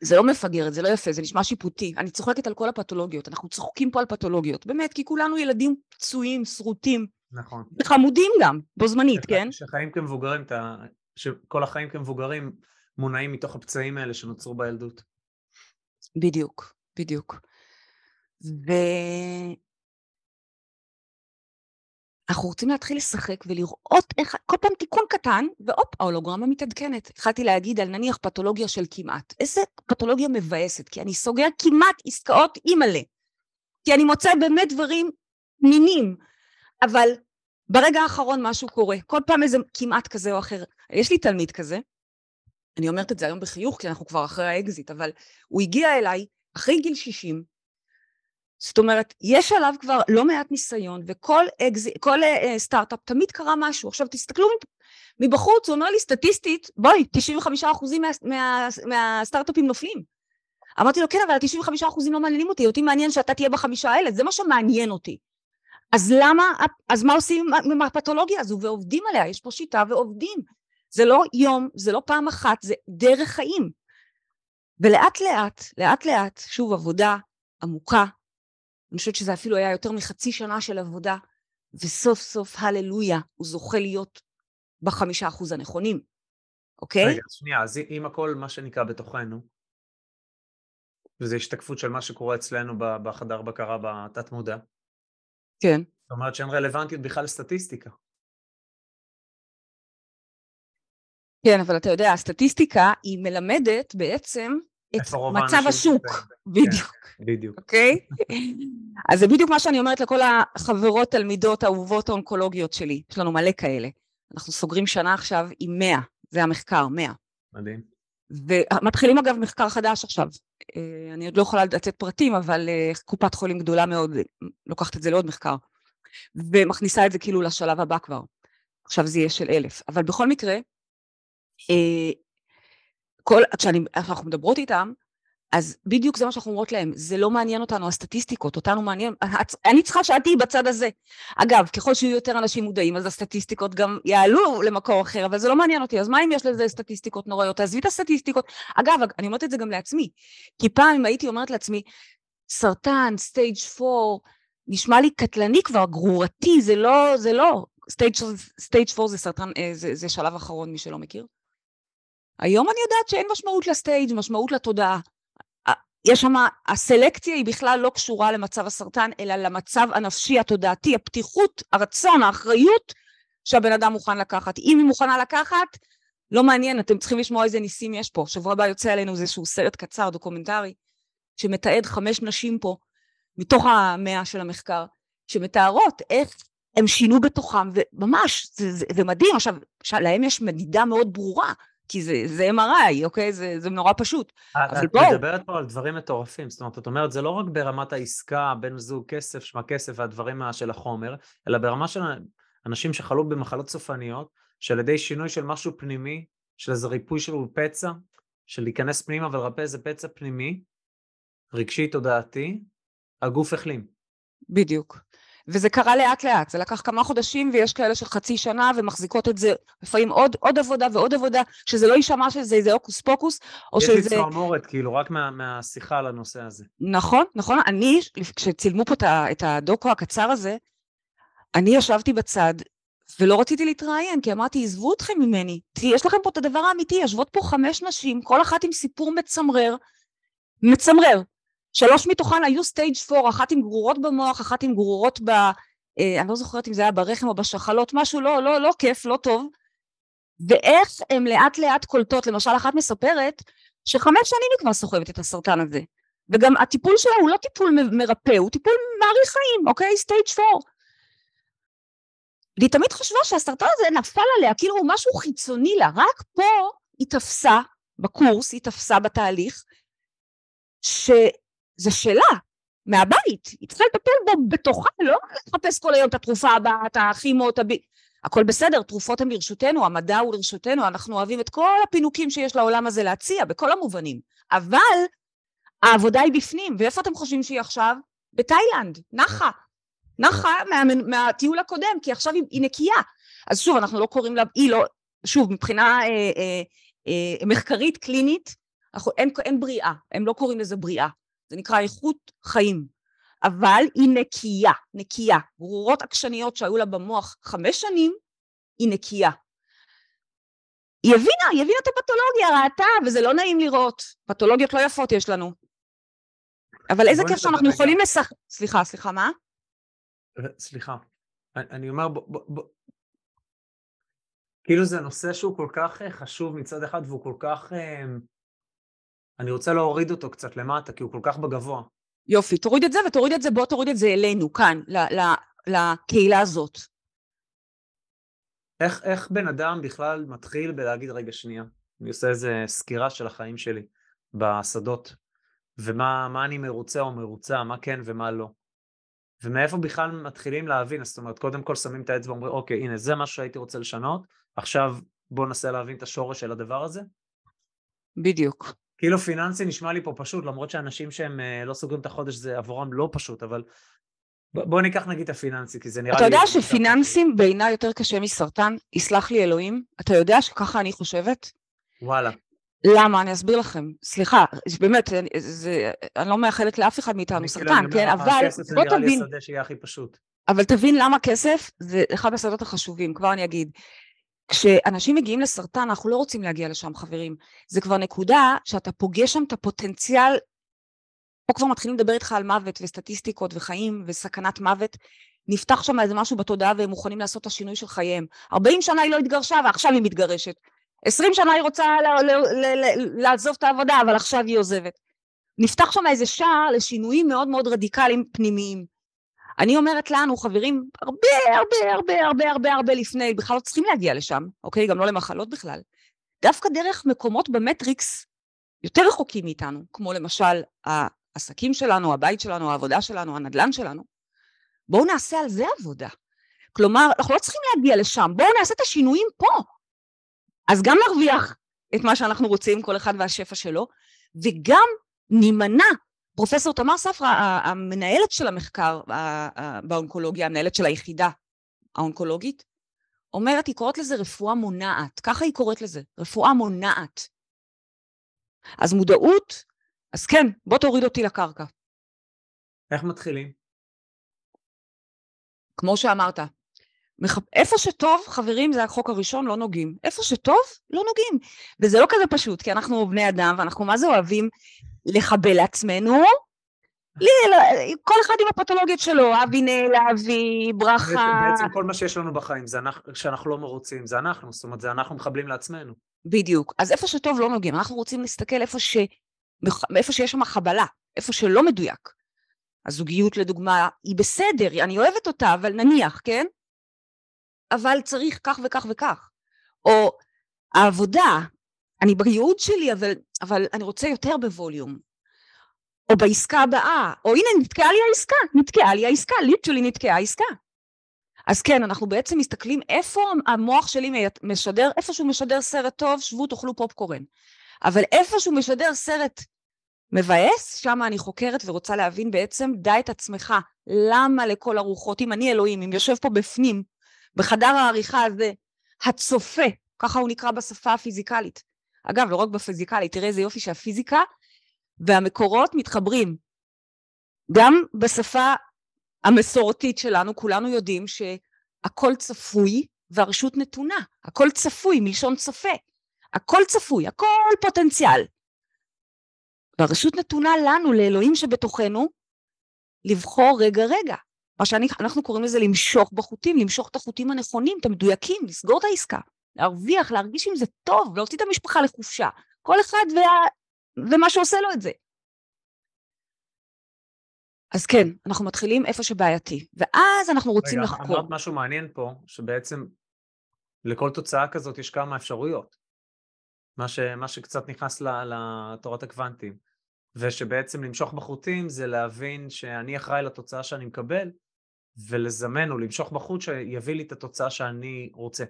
זה לא מפגרת, זה לא יפה, זה נשמע שיפוטי. אני צוחקת על כל הפתולוגיות, אנחנו צוחקים פה על פתולוגיות, באמת, כי כולנו ילדים פצועים, שרוטים. נכון. וחמודים גם, בו זמנית, כן? שחיים כמבוגרים, שכל החיים כמבוגרים מונעים מתוך הפצעים האלה שנוצרו בילדות. בדיוק, בדיוק. ו... אנחנו רוצים להתחיל לשחק ולראות איך, כל פעם תיקון קטן, והופ, ההולוגרמה מתעדכנת. התחלתי להגיד על נניח פתולוגיה של כמעט. איזה פתולוגיה מבאסת, כי אני סוגר כמעט עסקאות אימא'לה. כי אני מוצא באמת דברים פנינים, אבל ברגע האחרון משהו קורה. כל פעם איזה כמעט כזה או אחר. יש לי תלמיד כזה, אני אומרת את זה היום בחיוך, כי אנחנו כבר אחרי האקזיט, אבל הוא הגיע אליי אחרי גיל 60, זאת אומרת, יש עליו כבר לא מעט ניסיון, וכל אקז... כל, uh, סטארט-אפ תמיד קרה משהו. עכשיו תסתכלו מבחוץ, הוא אומר לי סטטיסטית, בואי, 95% מה, מה, מהסטארט-אפים נופלים. אמרתי לו, כן, אבל ה-95% לא מעניינים אותי, אותי מעניין שאתה תהיה בחמישה האלה, זה מה שמעניין אותי. אז למה, אז מה עושים עם הפתולוגיה הזו? ועובדים עליה, יש פה שיטה ועובדים. זה לא יום, זה לא פעם אחת, זה דרך חיים. ולאט לאט, לאט לאט, שוב עבודה עמוקה, אני חושבת שזה אפילו היה יותר מחצי שנה של עבודה, וסוף סוף, הללויה, הוא זוכה להיות בחמישה אחוז הנכונים, אוקיי? רגע, שנייה, אז אם הכל מה שנקרא בתוכנו, וזו השתקפות של מה שקורה אצלנו בחדר בקרה בתת מודע. כן. זאת אומרת שאין רלוונטיות בכלל לסטטיסטיקה. כן, אבל אתה יודע, הסטטיסטיקה היא מלמדת בעצם את מצב השוק. בדיוק. כן, בדיוק. אוקיי? (laughs) אז זה בדיוק מה שאני אומרת לכל החברות, תלמידות, אהובות האונקולוגיות שלי. יש לנו מלא כאלה. אנחנו סוגרים שנה עכשיו עם 100, זה המחקר, 100. מדהים. ומתחילים אגב מחקר חדש עכשיו. אה, אני עוד לא יכולה לתת פרטים, אבל אה, קופת חולים גדולה מאוד לוקחת את זה לעוד מחקר. ומכניסה את זה כאילו לשלב הבא כבר. עכשיו זה יהיה של אלף. אבל בכל מקרה, אה, כל, כשאנחנו מדברות איתם, אז בדיוק זה מה שאנחנו אומרות להם, זה לא מעניין אותנו, הסטטיסטיקות, אותנו מעניין, אני צריכה שאת תהיי בצד הזה. אגב, ככל שיהיו יותר אנשים מודעים, אז הסטטיסטיקות גם יעלו למקור אחר, אבל זה לא מעניין אותי, אז מה אם יש לזה סטטיסטיקות נוראיות? תעזבי את הסטטיסטיקות. אגב, אני אומרת את זה גם לעצמי, כי פעם אם הייתי אומרת לעצמי, סרטן, stage 4, נשמע לי קטלני כבר, גרורתי, זה לא, זה לא. stage 4 זה סרטן, אה, זה, זה שלב אחרון, מי שלא מכיר. היום אני יודעת שאין משמעות ל stage, משמעות לתודעה. יש שם, הסלקציה היא בכלל לא קשורה למצב הסרטן, אלא למצב הנפשי, התודעתי, הפתיחות, הרצון, האחריות שהבן אדם מוכן לקחת. אם היא מוכנה לקחת, לא מעניין, אתם צריכים לשמוע איזה ניסים יש פה. שבוע הבא יוצא עלינו איזשהו סרט קצר, דוקומנטרי, שמתעד חמש נשים פה, מתוך המאה של המחקר, שמתארות איך הם שינו בתוכם, וממש, זה, זה, זה מדהים. עכשיו, להם יש מדידה מאוד ברורה. כי זה, זה MRI, אוקיי? זה, זה נורא פשוט. אבל בואו. את מדברת פה על דברים מטורפים, זאת אומרת, את אומרת, זה לא רק ברמת העסקה, בן זוג כסף, שמה כסף והדברים של החומר, אלא ברמה של אנשים שחלו במחלות סופניות, שעל ידי שינוי של משהו פנימי, של איזה ריפוי של פצע, של להיכנס פנימה ולרפא איזה פצע פנימי, רגשי, תודעתי, הגוף החלים. בדיוק. וזה קרה לאט לאט, זה לקח כמה חודשים ויש כאלה של חצי שנה ומחזיקות את זה לפעמים עוד, עוד עבודה ועוד עבודה, שזה לא יישמע שזה איזה הוקוס פוקוס, או יש שזה... יש לי צמרמורת, כאילו, רק מה, מהשיחה על הנושא הזה. נכון, נכון. אני, כשצילמו פה את הדוקו הקצר הזה, אני ישבתי בצד ולא רציתי להתראיין, כי אמרתי, עזבו אתכם ממני. יש לכם פה את הדבר האמיתי, יושבות פה חמש נשים, כל אחת עם סיפור מצמרר, מצמרר, שלוש מתוכן היו סטייג' 4, אחת עם גרורות במוח, אחת עם גרורות ב... אה, אני לא זוכרת אם זה היה ברחם או בשחלות, משהו לא, לא, לא כיף, לא טוב. ואיך הן לאט לאט קולטות, למשל אחת מספרת שחמש שנים היא כבר סוחבת את הסרטן הזה. וגם הטיפול שלה הוא לא טיפול מרפא, הוא טיפול מאריך חיים, אוקיי? סטייג' 4. והיא תמיד חשבה שהסרטן הזה נפל עליה, כאילו הוא משהו חיצוני לה, רק פה היא תפסה, בקורס היא תפסה בתהליך, ש... זה שלה, מהבית, היא צריכה לטפל בו בתוכה, לא לחפש כל היום את התרופה הבאה, את הכימו, את הב... הכל בסדר, תרופות הן לרשותנו, המדע הוא לרשותנו, אנחנו אוהבים את כל הפינוקים שיש לעולם הזה להציע, בכל המובנים. אבל העבודה היא בפנים, ואיפה אתם חושבים שהיא עכשיו? בתאילנד, נחה. נחה מה, מהטיול הקודם, כי עכשיו היא, היא נקייה. אז שוב, אנחנו לא קוראים לה, היא לא, שוב, מבחינה אה, אה, אה, מחקרית, קלינית, אנחנו, אין, אין בריאה, הם לא קוראים לזה בריאה. זה נקרא איכות חיים. אבל היא נקייה, נקייה. גרורות עקשניות שהיו לה במוח חמש שנים, היא נקייה. היא הבינה, היא הבינה את הפתולוגיה, ראתה, וזה לא נעים לראות. פתולוגיות לא יפות יש לנו. אבל איזה כיף שאנחנו יכולים לשחק... סליחה, סליחה, מה? סליחה. אני אומר, בוא. כאילו זה נושא שהוא כל כך אה, חשוב מצד אחד, והוא כל כך... אני רוצה להוריד אותו קצת למטה, כי הוא כל כך בגבוה. יופי, תוריד את זה ותוריד את זה, בוא תוריד את זה אלינו, כאן, ל- ל- לקהילה הזאת. איך, איך בן אדם בכלל מתחיל בלהגיד, רגע, שנייה, אני עושה איזה סקירה של החיים שלי בשדות, ומה אני מרוצה או מרוצה, מה כן ומה לא. ומאיפה בכלל מתחילים להבין, זאת אומרת, קודם כל שמים את האצבע ואומרים, אוקיי, הנה, זה מה שהייתי רוצה לשנות, עכשיו בואו ננסה להבין את השורש של הדבר הזה? בדיוק. כאילו פיננסי נשמע לי פה פשוט, למרות שאנשים שהם אה, לא סוגרים את החודש זה עבורם לא פשוט, אבל בוא ניקח נגיד את הפיננסי, כי זה נראה אתה לי... אתה יודע שפיננסים בעיניי יותר קשה מסרטן? יסלח לי אלוהים. אתה יודע שככה אני חושבת? וואלה. למה? אני אסביר לכם. סליחה, באמת, אני, זה, אני לא מאחלת לאף אחד מאיתנו כאילו סרטן, כן? אבל בוא תבין... הכסף זה נראה לי השדה שיהיה הכי פשוט. אבל תבין למה כסף זה אחד השדות החשובים, כבר אני אגיד. כשאנשים מגיעים לסרטן, אנחנו לא רוצים להגיע לשם, חברים. זה כבר נקודה שאתה פוגש שם את הפוטנציאל, פה כבר מתחילים לדבר איתך על מוות וסטטיסטיקות וחיים וסכנת מוות. נפתח שם איזה משהו בתודעה והם מוכנים לעשות את השינוי של חייהם. 40 שנה היא לא התגרשה ועכשיו היא מתגרשת. 20 שנה היא רוצה לעזוב את העבודה, אבל עכשיו היא עוזבת. נפתח שם איזה שער לשינויים מאוד מאוד רדיקליים פנימיים. אני אומרת לנו, חברים, הרבה, הרבה, הרבה, הרבה, הרבה, הרבה לפני, בכלל לא צריכים להגיע לשם, אוקיי? גם לא למחלות בכלל. דווקא דרך מקומות במטריקס יותר רחוקים מאיתנו, כמו למשל העסקים שלנו, הבית שלנו, העבודה שלנו, הנדל"ן שלנו, בואו נעשה על זה עבודה. כלומר, אנחנו לא צריכים להגיע לשם, בואו נעשה את השינויים פה. אז גם נרוויח את מה שאנחנו רוצים, כל אחד והשפע שלו, וגם נימנע. פרופסור תמר ספרא, המנהלת של המחקר באונקולוגיה, המנהלת של היחידה האונקולוגית, אומרת, היא קוראת לזה רפואה מונעת, ככה היא קוראת לזה, רפואה מונעת. אז מודעות, אז כן, בוא תוריד אותי לקרקע. איך מתחילים? כמו שאמרת, איפה שטוב, חברים, זה החוק הראשון, לא נוגעים. איפה שטוב, לא נוגעים. וזה לא כזה פשוט, כי אנחנו בני אדם, ואנחנו מה זה אוהבים לחבל לעצמנו. לי, כל אחד עם הפתולוגיות שלו, אבי נעל, אבי, ברכה. בעצם כל מה שיש לנו בחיים, זה אנחנו, שאנחנו לא מרוצים, זה אנחנו, זאת אומרת, זה אנחנו מחבלים לעצמנו. בדיוק. אז איפה שטוב לא נוגעים, אנחנו רוצים להסתכל איפה, ש... איפה שיש שם חבלה, איפה שלא מדויק. הזוגיות לדוגמה היא בסדר, אני אוהבת אותה, אבל נניח, כן? אבל צריך כך וכך וכך. או העבודה, אני בייעוד שלי, אבל, אבל אני רוצה יותר בווליום. או בעסקה הבאה, או הנה נתקעה לי העסקה, נתקעה לי העסקה, ליטרלי נתקעה העסקה. אז כן, אנחנו בעצם מסתכלים איפה המוח שלי משדר, איפה שהוא משדר סרט טוב, שבו תאכלו פופקורן. אבל איפה שהוא משדר סרט מבאס, שם אני חוקרת ורוצה להבין בעצם, דע את עצמך, למה לכל הרוחות, אם אני אלוהים, אם יושב פה בפנים, בחדר העריכה הזה, הצופה, ככה הוא נקרא בשפה הפיזיקלית. אגב, לא רק בפיזיקלית, תראה איזה יופי שהפיזיקה והמקורות מתחברים. גם בשפה המסורתית שלנו, כולנו יודעים שהכל צפוי והרשות נתונה. הכל צפוי, מלשון צופה. הכל צפוי, הכל פוטנציאל. והרשות נתונה לנו, לאלוהים שבתוכנו, לבחור רגע-רגע. מה שאנחנו קוראים לזה למשוך בחוטים, למשוך את החוטים הנכונים, את המדויקים, לסגור את העסקה, להרוויח, להרגיש עם זה טוב, להוציא את המשפחה לחופשה. כל אחד וה... ומה שעושה לו את זה. אז כן, אנחנו מתחילים איפה שבעייתי, ואז אנחנו רוצים רגע, לחקור. אמרת משהו מעניין פה, שבעצם לכל תוצאה כזאת יש כמה אפשרויות. מה, ש, מה שקצת נכנס לתורת הקוונטים. ושבעצם למשוך בחוטים זה להבין שאני אחראי לתוצאה שאני מקבל, ולזמן או למשוך בחוט שיביא לי את התוצאה שאני רוצה.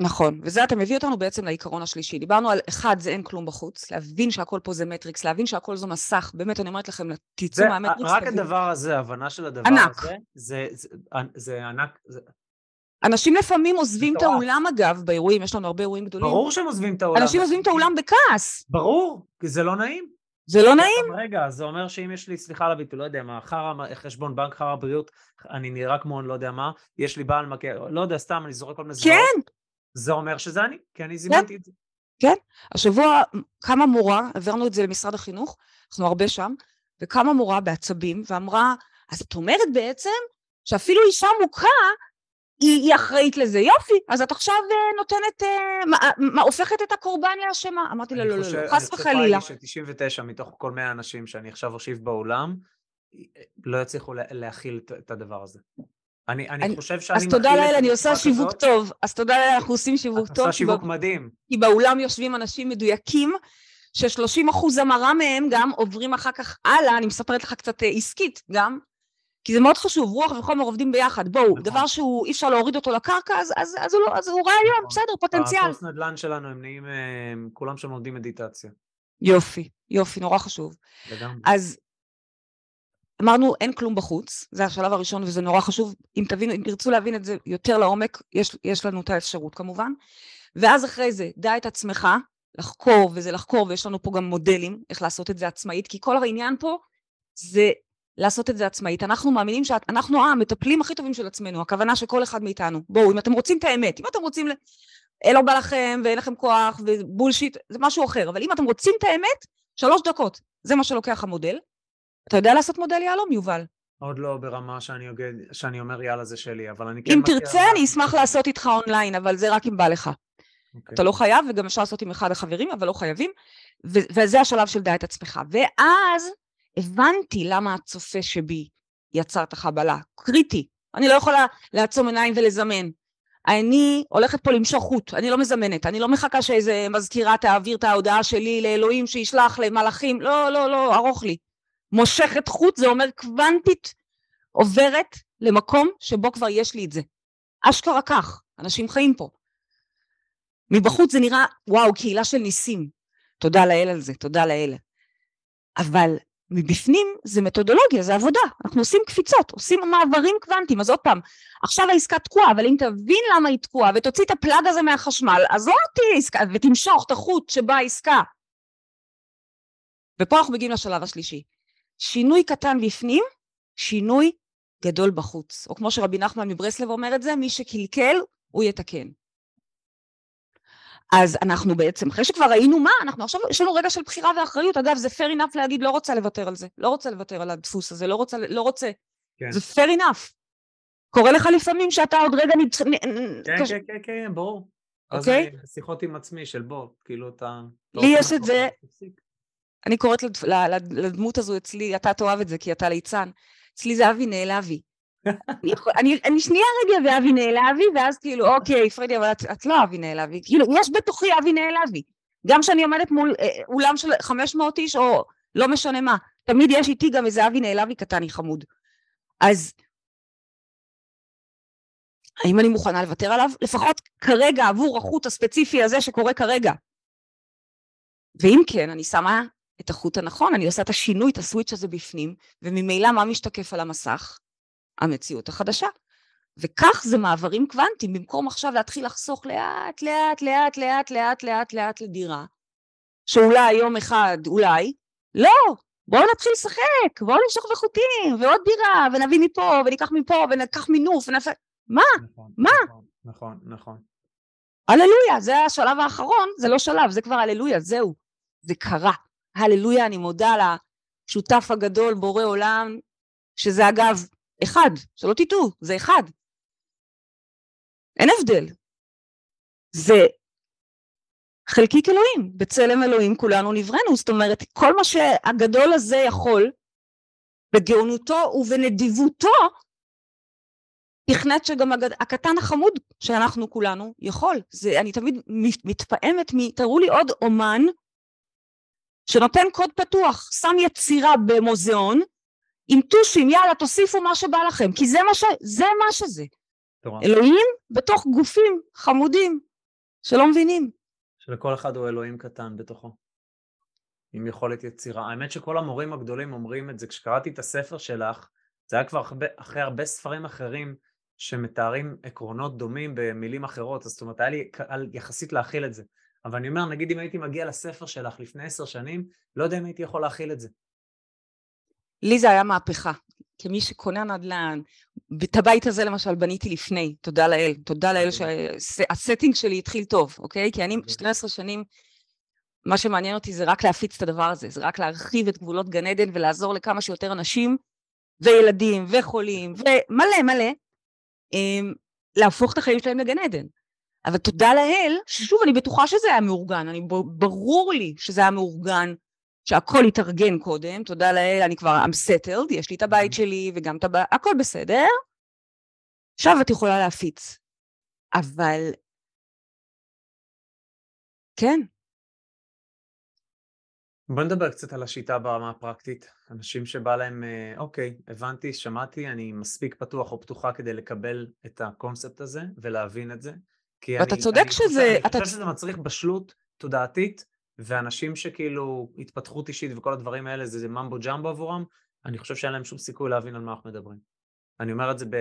נכון, וזה אתה מביא אותנו בעצם לעיקרון השלישי. דיברנו על אחד, זה אין כלום בחוץ, להבין שהכל פה זה מטריקס, להבין שהכל זו מסך, באמת אני אומרת לכם, תצאו מהמטריקס. רק תבין. הדבר הזה, ההבנה של הדבר ענק. הזה, זה, זה, זה, זה ענק. זה... אנשים לפעמים עוזבים את האולם אגב, באירועים, יש לנו הרבה אירועים גדולים. ברור שהם עוזבים את האולם. אנשים עוזבים את האולם בכעס. ברור, כי זה לא נעים. זה לא נעים? רגע, זה אומר שאם יש לי, סליחה על הביטוי, לא יודע מה, חרא חשבון בנק, חרא בריאות, אני נראה כמו אני לא יודע מה, יש לי בעל מכה, לא יודע, סתם, אני זורק כל מיני זוועות. כן. זה אומר שזה אני, כי אני זימנתי כן. את זה. כן. השבוע קמה מורה, העברנו את זה למשרד החינוך, אנחנו הרבה שם, וקמה מורה בעצבים ואמרה, אז את אומרת בעצם שאפילו אישה מוכה היא, היא אחראית לזה. יופי, אז את עכשיו uh, נותנת, uh, מה, מה, הופכת את הקורבן לאשמה. אמרתי לה, לא, לא, לא, חס וחלילה. אני חושב ש-99 מתוך כל 100 אנשים שאני עכשיו אושיב באולם, לא יצליחו להכיל את הדבר הזה. אני, אני, אני חושב שאני... אז תודה לאל, אני עושה שיווק הזאת. טוב. אז תודה לאל, אנחנו עושים שיווק טוב. את עושה שיווק מדהים. כי באולם יושבים אנשים מדויקים, ש-30 אחוז המרה מהם גם עוברים אחר כך הלאה, אני מספרת לך קצת אה, עסקית גם, כי זה מאוד חשוב, רוח וחומר עובדים ביחד. בואו, נכון. דבר שהוא אי אפשר להוריד אותו לקרקע, אז, אז, אז, הוא, לא, אז הוא רעיון, נכון. בסדר, פוטנציאל. הפוסט נדל"ן שלנו, הם נהיים, הם, כולם שם לומדים מדיטציה. יופי, יופי, נורא חשוב. לגמרי. אז אמרנו, אין כלום בחוץ, זה השלב הראשון וזה נורא חשוב. אם תבינו, אם תרצו להבין את זה יותר לעומק, יש, יש לנו את האפשרות כמובן. ואז אחרי זה, דע את עצמך, לחקור, וזה לחקור, ויש לנו פה גם מודלים איך לעשות את זה עצמאית, כי כל העניין פה זה לעשות את זה עצמאית. אנחנו מאמינים שאנחנו המטפלים הכי טובים של עצמנו, הכוונה של כל אחד מאיתנו. בואו, אם אתם רוצים את האמת, אם אתם רוצים, לא בא לכם ואין לכם כוח ובולשיט, זה משהו אחר, אבל אם אתם רוצים את האמת, שלוש דקות, זה מה שלוקח המודל. אתה יודע לעשות מודל יהלום, יובל? עוד לא ברמה שאני, אוגד, שאני אומר יאללה זה שלי, אבל אני כן... אם תרצה אני אשמח לעשות איתך אונליין, אבל זה רק אם בא לך. Okay. אוקיי. אתה לא חייב, וגם אפשר לעשות עם אחד החברים, אבל לא חייבים, ו- וזה השלב של דע את עצמך. ואז הבנתי למה הצופה שבי יצר את החבלה. קריטי. אני לא יכולה לעצום עיניים ולזמן. אני הולכת פה למשוך חוט, אני לא מזמנת, אני לא מחכה שאיזה מזכירה תעביר את ההודעה שלי לאלוהים שישלח למלאכים, לא, לא, לא, ארוך לי. מושכת חוט זה אומר קוונטית עוברת למקום שבו כבר יש לי את זה. אשכרה כך, אנשים חיים פה. מבחוץ זה נראה, וואו, קהילה של ניסים. תודה לאל על זה, תודה לאל. אבל מבפנים זה מתודולוגיה, זה עבודה. אנחנו עושים קפיצות, עושים מעברים קוונטיים. אז עוד פעם, עכשיו העסקה תקועה, אבל אם תבין למה היא תקועה ותוציא את הפלאג הזה מהחשמל, אז לא תהיה עסקה, ותמשוך את החוט שבה העסקה. ופה אנחנו מגיעים לשלב השלישי. שינוי קטן בפנים, שינוי גדול בחוץ. או כמו שרבי נחמן מברסלב אומר את זה, מי שקלקל, הוא יתקן. אז אנחנו בעצם, אחרי שכבר ראינו מה, אנחנו עכשיו, יש לנו רגע של בחירה ואחריות. אגב, זה fair enough להגיד, לא רוצה לוותר על זה. לא רוצה לוותר על הדפוס הזה, לא רוצה, לא רוצה. כן. זה fair enough. קורה לך לפעמים שאתה עוד רגע נדח... כן, קש... כן, כן, כן, ברור. אוקיי? Okay? שיחות עם עצמי של בוא, כאילו אתה... לא לי יש את זה, אני קוראת לדמות הזו אצלי, אתה תאהב את זה כי אתה ליצן, אצלי זה אבי נעלבי. אני, אני שנייה רגע ואבי נעלבי, ואז כאילו, אוקיי, פרדי, אבל את, את לא אבי נעלבי. כאילו, יש בתוכי אבי נעלבי. גם כשאני עומדת מול אה, אולם של 500 איש, או לא משנה מה, תמיד יש איתי גם איזה אבי נעלבי קטני חמוד. אז האם אני מוכנה לוותר עליו? לפחות כרגע עבור החוט הספציפי הזה שקורה כרגע. ואם כן, אני שמה את החוט הנכון, אני עושה את השינוי, את הסוויץ' הזה בפנים, וממילא מה משתקף על המסך? המציאות החדשה. וכך זה מעברים קוונטיים, במקום עכשיו להתחיל לחסוך לאט, לאט, לאט, לאט, לאט, לאט, לאט לדירה, שאולי יום אחד, אולי, לא, בואו נתחיל לשחק, בואו נמשוך בחוטים, ועוד דירה, ונביא מפה, וניקח מפה, וניקח מינוף, ונפ... מה? נכון, מה? נכון, נכון, נכון. הללויה, זה השלב האחרון, זה לא שלב, זה כבר הללויה, זהו, זה קרה. הללויה, אני מודה לשותף הגדול, בורא עולם, שזה אגב אחד, שלא תטעו, זה אחד. אין הבדל. זה חלקיק אלוהים, בצלם אלוהים כולנו נבראנו, זאת אומרת, כל מה שהגדול הזה יכול, בגאונותו ובנדיבותו, תכנת שגם הגד... הקטן החמוד שאנחנו כולנו יכול. זה, אני תמיד מתפעמת מ... תראו לי עוד אומן שנותן קוד פתוח, שם יצירה במוזיאון, עם טושים, יאללה, תוסיפו מה שבא לכם, כי זה מה, ש... זה, מה שזה. טוב. אלוהים בתוך גופים חמודים, שלא מבינים. שלכל אחד הוא אלוהים קטן בתוכו. עם יכולת יצירה. האמת שכל המורים הגדולים אומרים את זה. כשקראתי את הספר שלך, זה היה כבר אחרי, אחרי הרבה ספרים אחרים שמתארים עקרונות דומים במילים אחרות, אז זאת אומרת, היה לי קל יחסית להכיל את זה. אבל אני אומר, נגיד אם הייתי מגיע לספר שלך לפני עשר שנים, לא יודע אם הייתי יכול להכיל את זה. לי זה היה מהפכה. כמי שקונה נדל"ן, את הבית הזה למשל בניתי לפני, תודה לאל, תודה לאל שהסטינג שלי התחיל טוב, אוקיי? כי אני 12 שנים, מה שמעניין אותי זה רק להפיץ את הדבר הזה, זה רק להרחיב את גבולות גן עדן ולעזור לכמה שיותר אנשים וילדים וחולים ומלא מלא, אמ, להפוך את החיים שלהם לגן עדן. אבל תודה לאל, ששוב, אני בטוחה שזה היה מאורגן, אני, ברור לי שזה היה מאורגן, שהכל התארגן קודם, תודה לאל, אני כבר I'm settled, יש לי את הבית mm-hmm. שלי וגם את הבית, הכל בסדר. עכשיו את יכולה להפיץ. אבל, כן. בוא נדבר קצת על השיטה ברמה הפרקטית. אנשים שבא להם, אה, אוקיי, הבנתי, שמעתי, אני מספיק פתוח או פתוחה כדי לקבל את הקונספט הזה ולהבין את זה. ואתה אני, צודק אני שזה... חושב, אני אתה... חושב שזה מצריך בשלות תודעתית, ואנשים שכאילו התפתחות אישית וכל הדברים האלה זה, זה ממבו ג'מבו עבורם, אני חושב שאין להם שום סיכוי להבין על מה אנחנו מדברים. אני אומר את זה ב...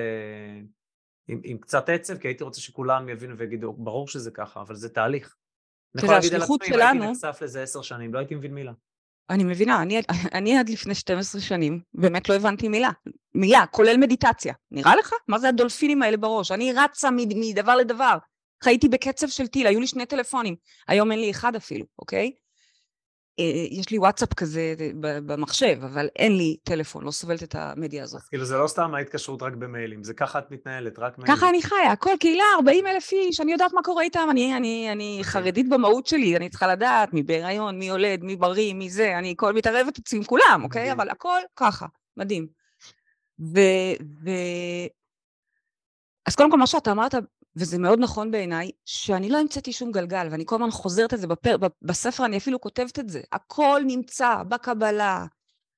עם, עם קצת עצב, כי הייתי רוצה שכולם יבינו ויגידו, ברור שזה ככה, אבל זה תהליך. אני יכול להגיד על עצמי, אם הייתי נחשף לזה עשר שנים, לא הייתי מבין מילה. אני מבינה, אני, (laughs) אני עד לפני 12 שנים באמת לא הבנתי מילה. מילה, כולל מדיטציה. נראה לך? מה זה הדולפינים האלה בראש? אני רצה מדבר לדבר. חייתי בקצב של טיל, היו לי שני טלפונים, היום אין לי אחד אפילו, אוקיי? אה, יש לי וואטסאפ כזה במחשב, אבל אין לי טלפון, לא סובלת את המדיה הזאת. אז כאילו זה לא סתם ההתקשרות רק במיילים, זה ככה את מתנהלת, רק מיילים. ככה אני חיה, הכל קהילה, 40 אלף איש, אני יודעת מה קורה איתם, אני, אני, אני אוקיי. חרדית במהות שלי, אני צריכה לדעת מי בהיריון, מי יולד, מי בריא, מי זה, אני כל מתערבת עם כולם, אוקיי? אבל הכל ככה, מדהים. ו... ו... אז קודם כל מה שאתה אמרת וזה מאוד נכון בעיניי, שאני לא המצאתי שום גלגל, ואני כל הזמן חוזרת את זה בפר, בספר, אני אפילו כותבת את זה. הכל נמצא בקבלה,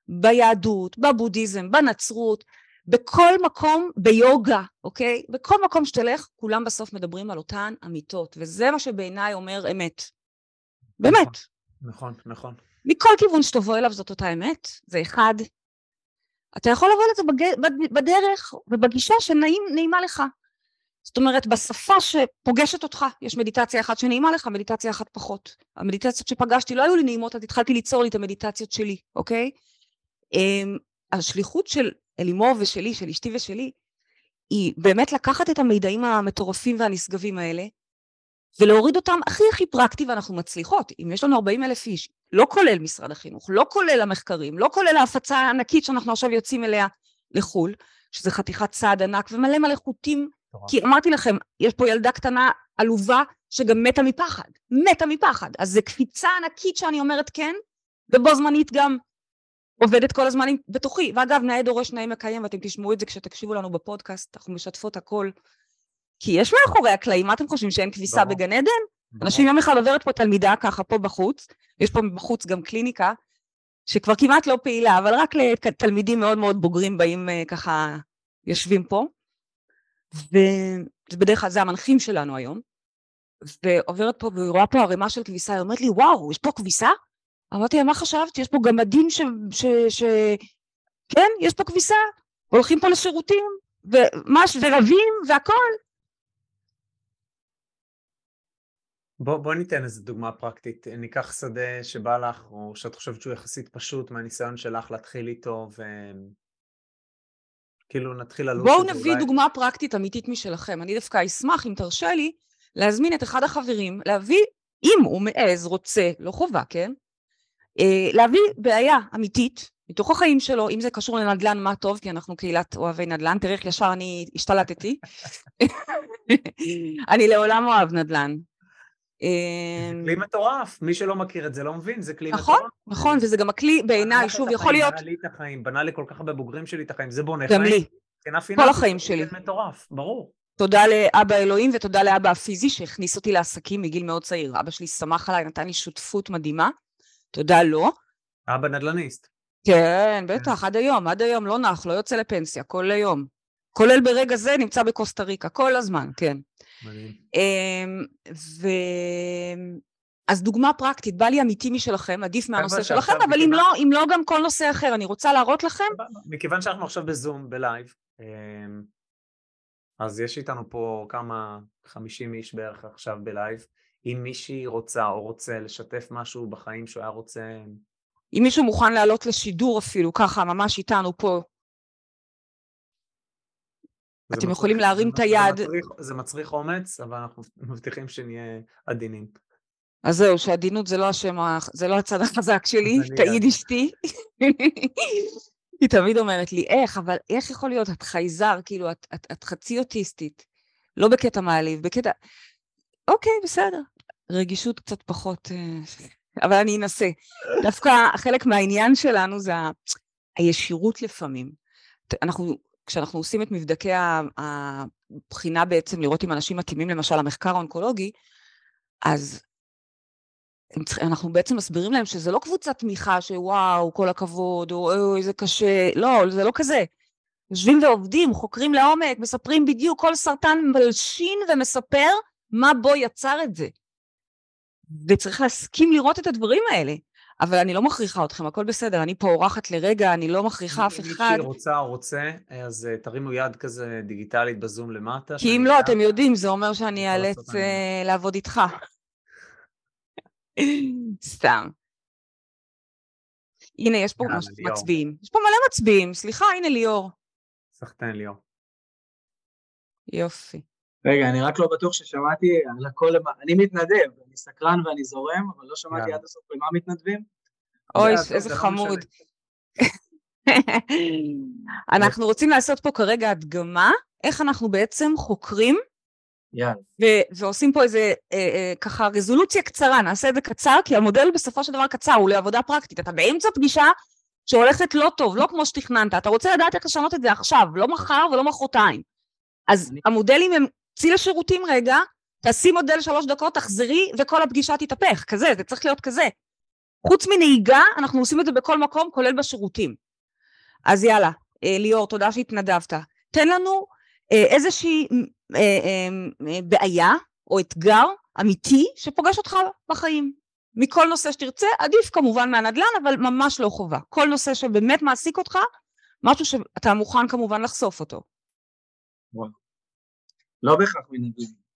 ביהדות, בבודהיזם, בנצרות, בכל מקום, ביוגה, אוקיי? בכל מקום שתלך, כולם בסוף מדברים על אותן אמיתות, וזה מה שבעיניי אומר אמת. באמת. נכון, נכון. מכל כיוון שתבוא אליו זאת אותה אמת, זה אחד. אתה יכול לבוא לזה בג... בדרך ובגישה שנעימה לך. זאת אומרת, בשפה שפוגשת אותך, יש מדיטציה אחת שנעימה לך, מדיטציה אחת פחות. המדיטציות שפגשתי לא היו לי נעימות, אז התחלתי ליצור לי את המדיטציות שלי, אוקיי? אמ, השליחות של אלימור ושלי, של אשתי ושלי, היא באמת לקחת את המידעים המטורפים והנשגבים האלה, ולהוריד אותם הכי הכי פרקטי ואנחנו מצליחות. אם יש לנו 40 אלף איש, לא כולל משרד החינוך, לא כולל המחקרים, לא כולל ההפצה הענקית שאנחנו עכשיו יוצאים אליה לחו"ל, שזה חתיכת צעד ענק ומלא מלא חוטים, כי אמרתי לכם, יש פה ילדה קטנה עלובה שגם מתה מפחד, מתה מפחד. אז זו קפיצה ענקית שאני אומרת כן, ובו זמנית גם עובדת כל הזמן בתוכי. ואגב, נאה דורש נאה מקיים, ואתם תשמעו את זה כשתקשיבו לנו בפודקאסט, אנחנו משתפות הכל. כי יש מאחורי הקלעים, מה אתם חושבים, שאין כביסה בגן עדן? אנשים יום אחד עוברת פה תלמידה ככה פה בחוץ, יש פה בחוץ גם קליניקה, שכבר כמעט לא פעילה, אבל רק לתלמידים מאוד מאוד בוגרים באים אה, ככה, יושבים פה. ובדרך כלל זה המנחים שלנו היום. ועוברת פה והיא רואה פה ערימה של כביסה, היא אומרת לי, וואו, יש פה כביסה? אמרתי לה, מה חשבת? יש פה גמדים ש... ש... ש... כן, יש פה כביסה, הולכים פה לשירותים, ומש... ורבים, והכול. בוא, בוא ניתן איזה דוגמה פרקטית. ניקח שדה שבא לך, או שאת חושבת שהוא יחסית פשוט מהניסיון שלך להתחיל איתו, וכאילו נתחיל ללוש בואו נביא אולי... דוגמה פרקטית אמיתית משלכם. אני דווקא אשמח, אם תרשה לי, להזמין את אחד החברים, להביא, אם הוא מעז, רוצה, לא חובה, כן? אה, להביא בעיה אמיתית מתוך החיים שלו, אם זה קשור לנדל"ן, מה טוב, כי אנחנו קהילת אוהבי נדל"ן, תראה איך ישר אני השתלטתי. (laughs) (laughs) אני לעולם אוהב נדל"ן. זה כלי מטורף, מי שלא מכיר את זה לא מבין, זה כלי נכון, מטורף. נכון, נכון, וזה גם הכלי בעיניי, שוב, יכול להיות... בנה לי את החיים, בנה לכל כך הרבה בוגרים שלי את החיים, זה בונה חיים. גם לי, כל החיים שלי. זה מטורף, ברור. תודה לאבא אלוהים ותודה לאבא הפיזי שהכניס אותי לעסקים מגיל מאוד צעיר. אבא שלי שמח עליי, נתן לי שותפות מדהימה. תודה לו. אבא נדל"ניסט. כן, בטח, עד היום, עד היום לא נח, לא יוצא לפנסיה, כל היום. כולל ברגע זה, נמצא בקוסטה ריקה, כל הזמן, כן. מדהים. אמ, ו... אז דוגמה פרקטית, בא לי אמיתי משלכם, עדיף מהנושא שלכם, אבל אם לא, אם לא גם כל נושא אחר, אני רוצה להראות לכם. מכיוון שאנחנו עכשיו בזום, ב live, אמ, אז יש איתנו פה כמה, 50 איש בערך עכשיו ב live. אם מישהי רוצה או רוצה לשתף משהו בחיים שהוא היה רוצה... אם מישהו מוכן לעלות לשידור אפילו, ככה, ממש איתנו פה. אתם מצריך, יכולים להרים את היד. זה מצריך, זה מצריך אומץ, אבל אנחנו מבטיחים שנהיה עדינים. אז זהו, שעדינות זה לא השם, זה לא הצד החזק שלי, תעיד אשתי. היא תמיד אומרת לי, איך, אבל איך יכול להיות, את חייזר, כאילו, את, את, את חצי אוטיסטית. לא בקטע מעליב, בקטע... אוקיי, בסדר. רגישות קצת פחות, אה, אבל אני אנסה. דווקא חלק מהעניין שלנו זה הישירות לפעמים. אנחנו, כשאנחנו עושים את מבדקי הבחינה בעצם, לראות אם אנשים מתאימים למשל למחקר האונקולוגי, אז אנחנו בעצם מסבירים להם שזה לא קבוצת תמיכה שוואו, כל הכבוד, או אוי, זה קשה, לא, זה לא כזה. יושבים ועובדים, חוקרים לעומק, מספרים בדיוק, כל סרטן מלשין ומספר מה בו יצר את זה. וצריך להסכים לראות את הדברים האלה. אבל אני לא מכריחה אתכם, הכל בסדר, אני פה אורחת לרגע, אני לא מכריחה אף אחד. מי שרוצה או רוצה, אז אה, תרימו יד כזה דיגיטלית בזום למטה. כי אם לא, אתם יודעים, זה אומר שאני אאלץ אה, לעבוד איתך. (laughs) סתם. הנה, יש פה מצביעים. יש פה מלא מצביעים, סליחה, הנה ליאור. סחטיין ליאור. יופי. רגע, אני רק לא בטוח ששמעתי על הכל, אני מתנדב, אני סקרן ואני זורם, אבל לא שמעתי עד הסוף למה מתנדבים. אוי, איזה חמוד. (laughs) אנחנו רוצים לעשות פה כרגע הדגמה, איך אנחנו בעצם חוקרים ועושים פה איזה אה, אה, ככה רזולוציה קצרה, נעשה את זה קצר, כי המודל בסופו של דבר קצר, הוא לעבודה פרקטית. אתה באמצע פגישה שהולכת לא טוב, לא כמו שתכננת, אתה רוצה לדעת איך לשנות את זה עכשיו, לא מחר ולא מחרתיים. אז המודלים הם, צאי לשירותים רגע, תעשי מודל שלוש דקות, תחזרי, וכל הפגישה תתהפך, כזה, זה צריך להיות כזה. חוץ מנהיגה, אנחנו עושים את זה בכל מקום, כולל בשירותים. אז יאללה, אה, ליאור, תודה שהתנדבת. תן לנו אה, איזושהי אה, בעיה או אתגר אמיתי שפוגש אותך בחיים. מכל נושא שתרצה, עדיף כמובן מהנדל"ן, אבל ממש לא חובה. כל נושא שבאמת מעסיק אותך, משהו שאתה מוכן כמובן לחשוף אותו. לא בהכרח מנדל"ן.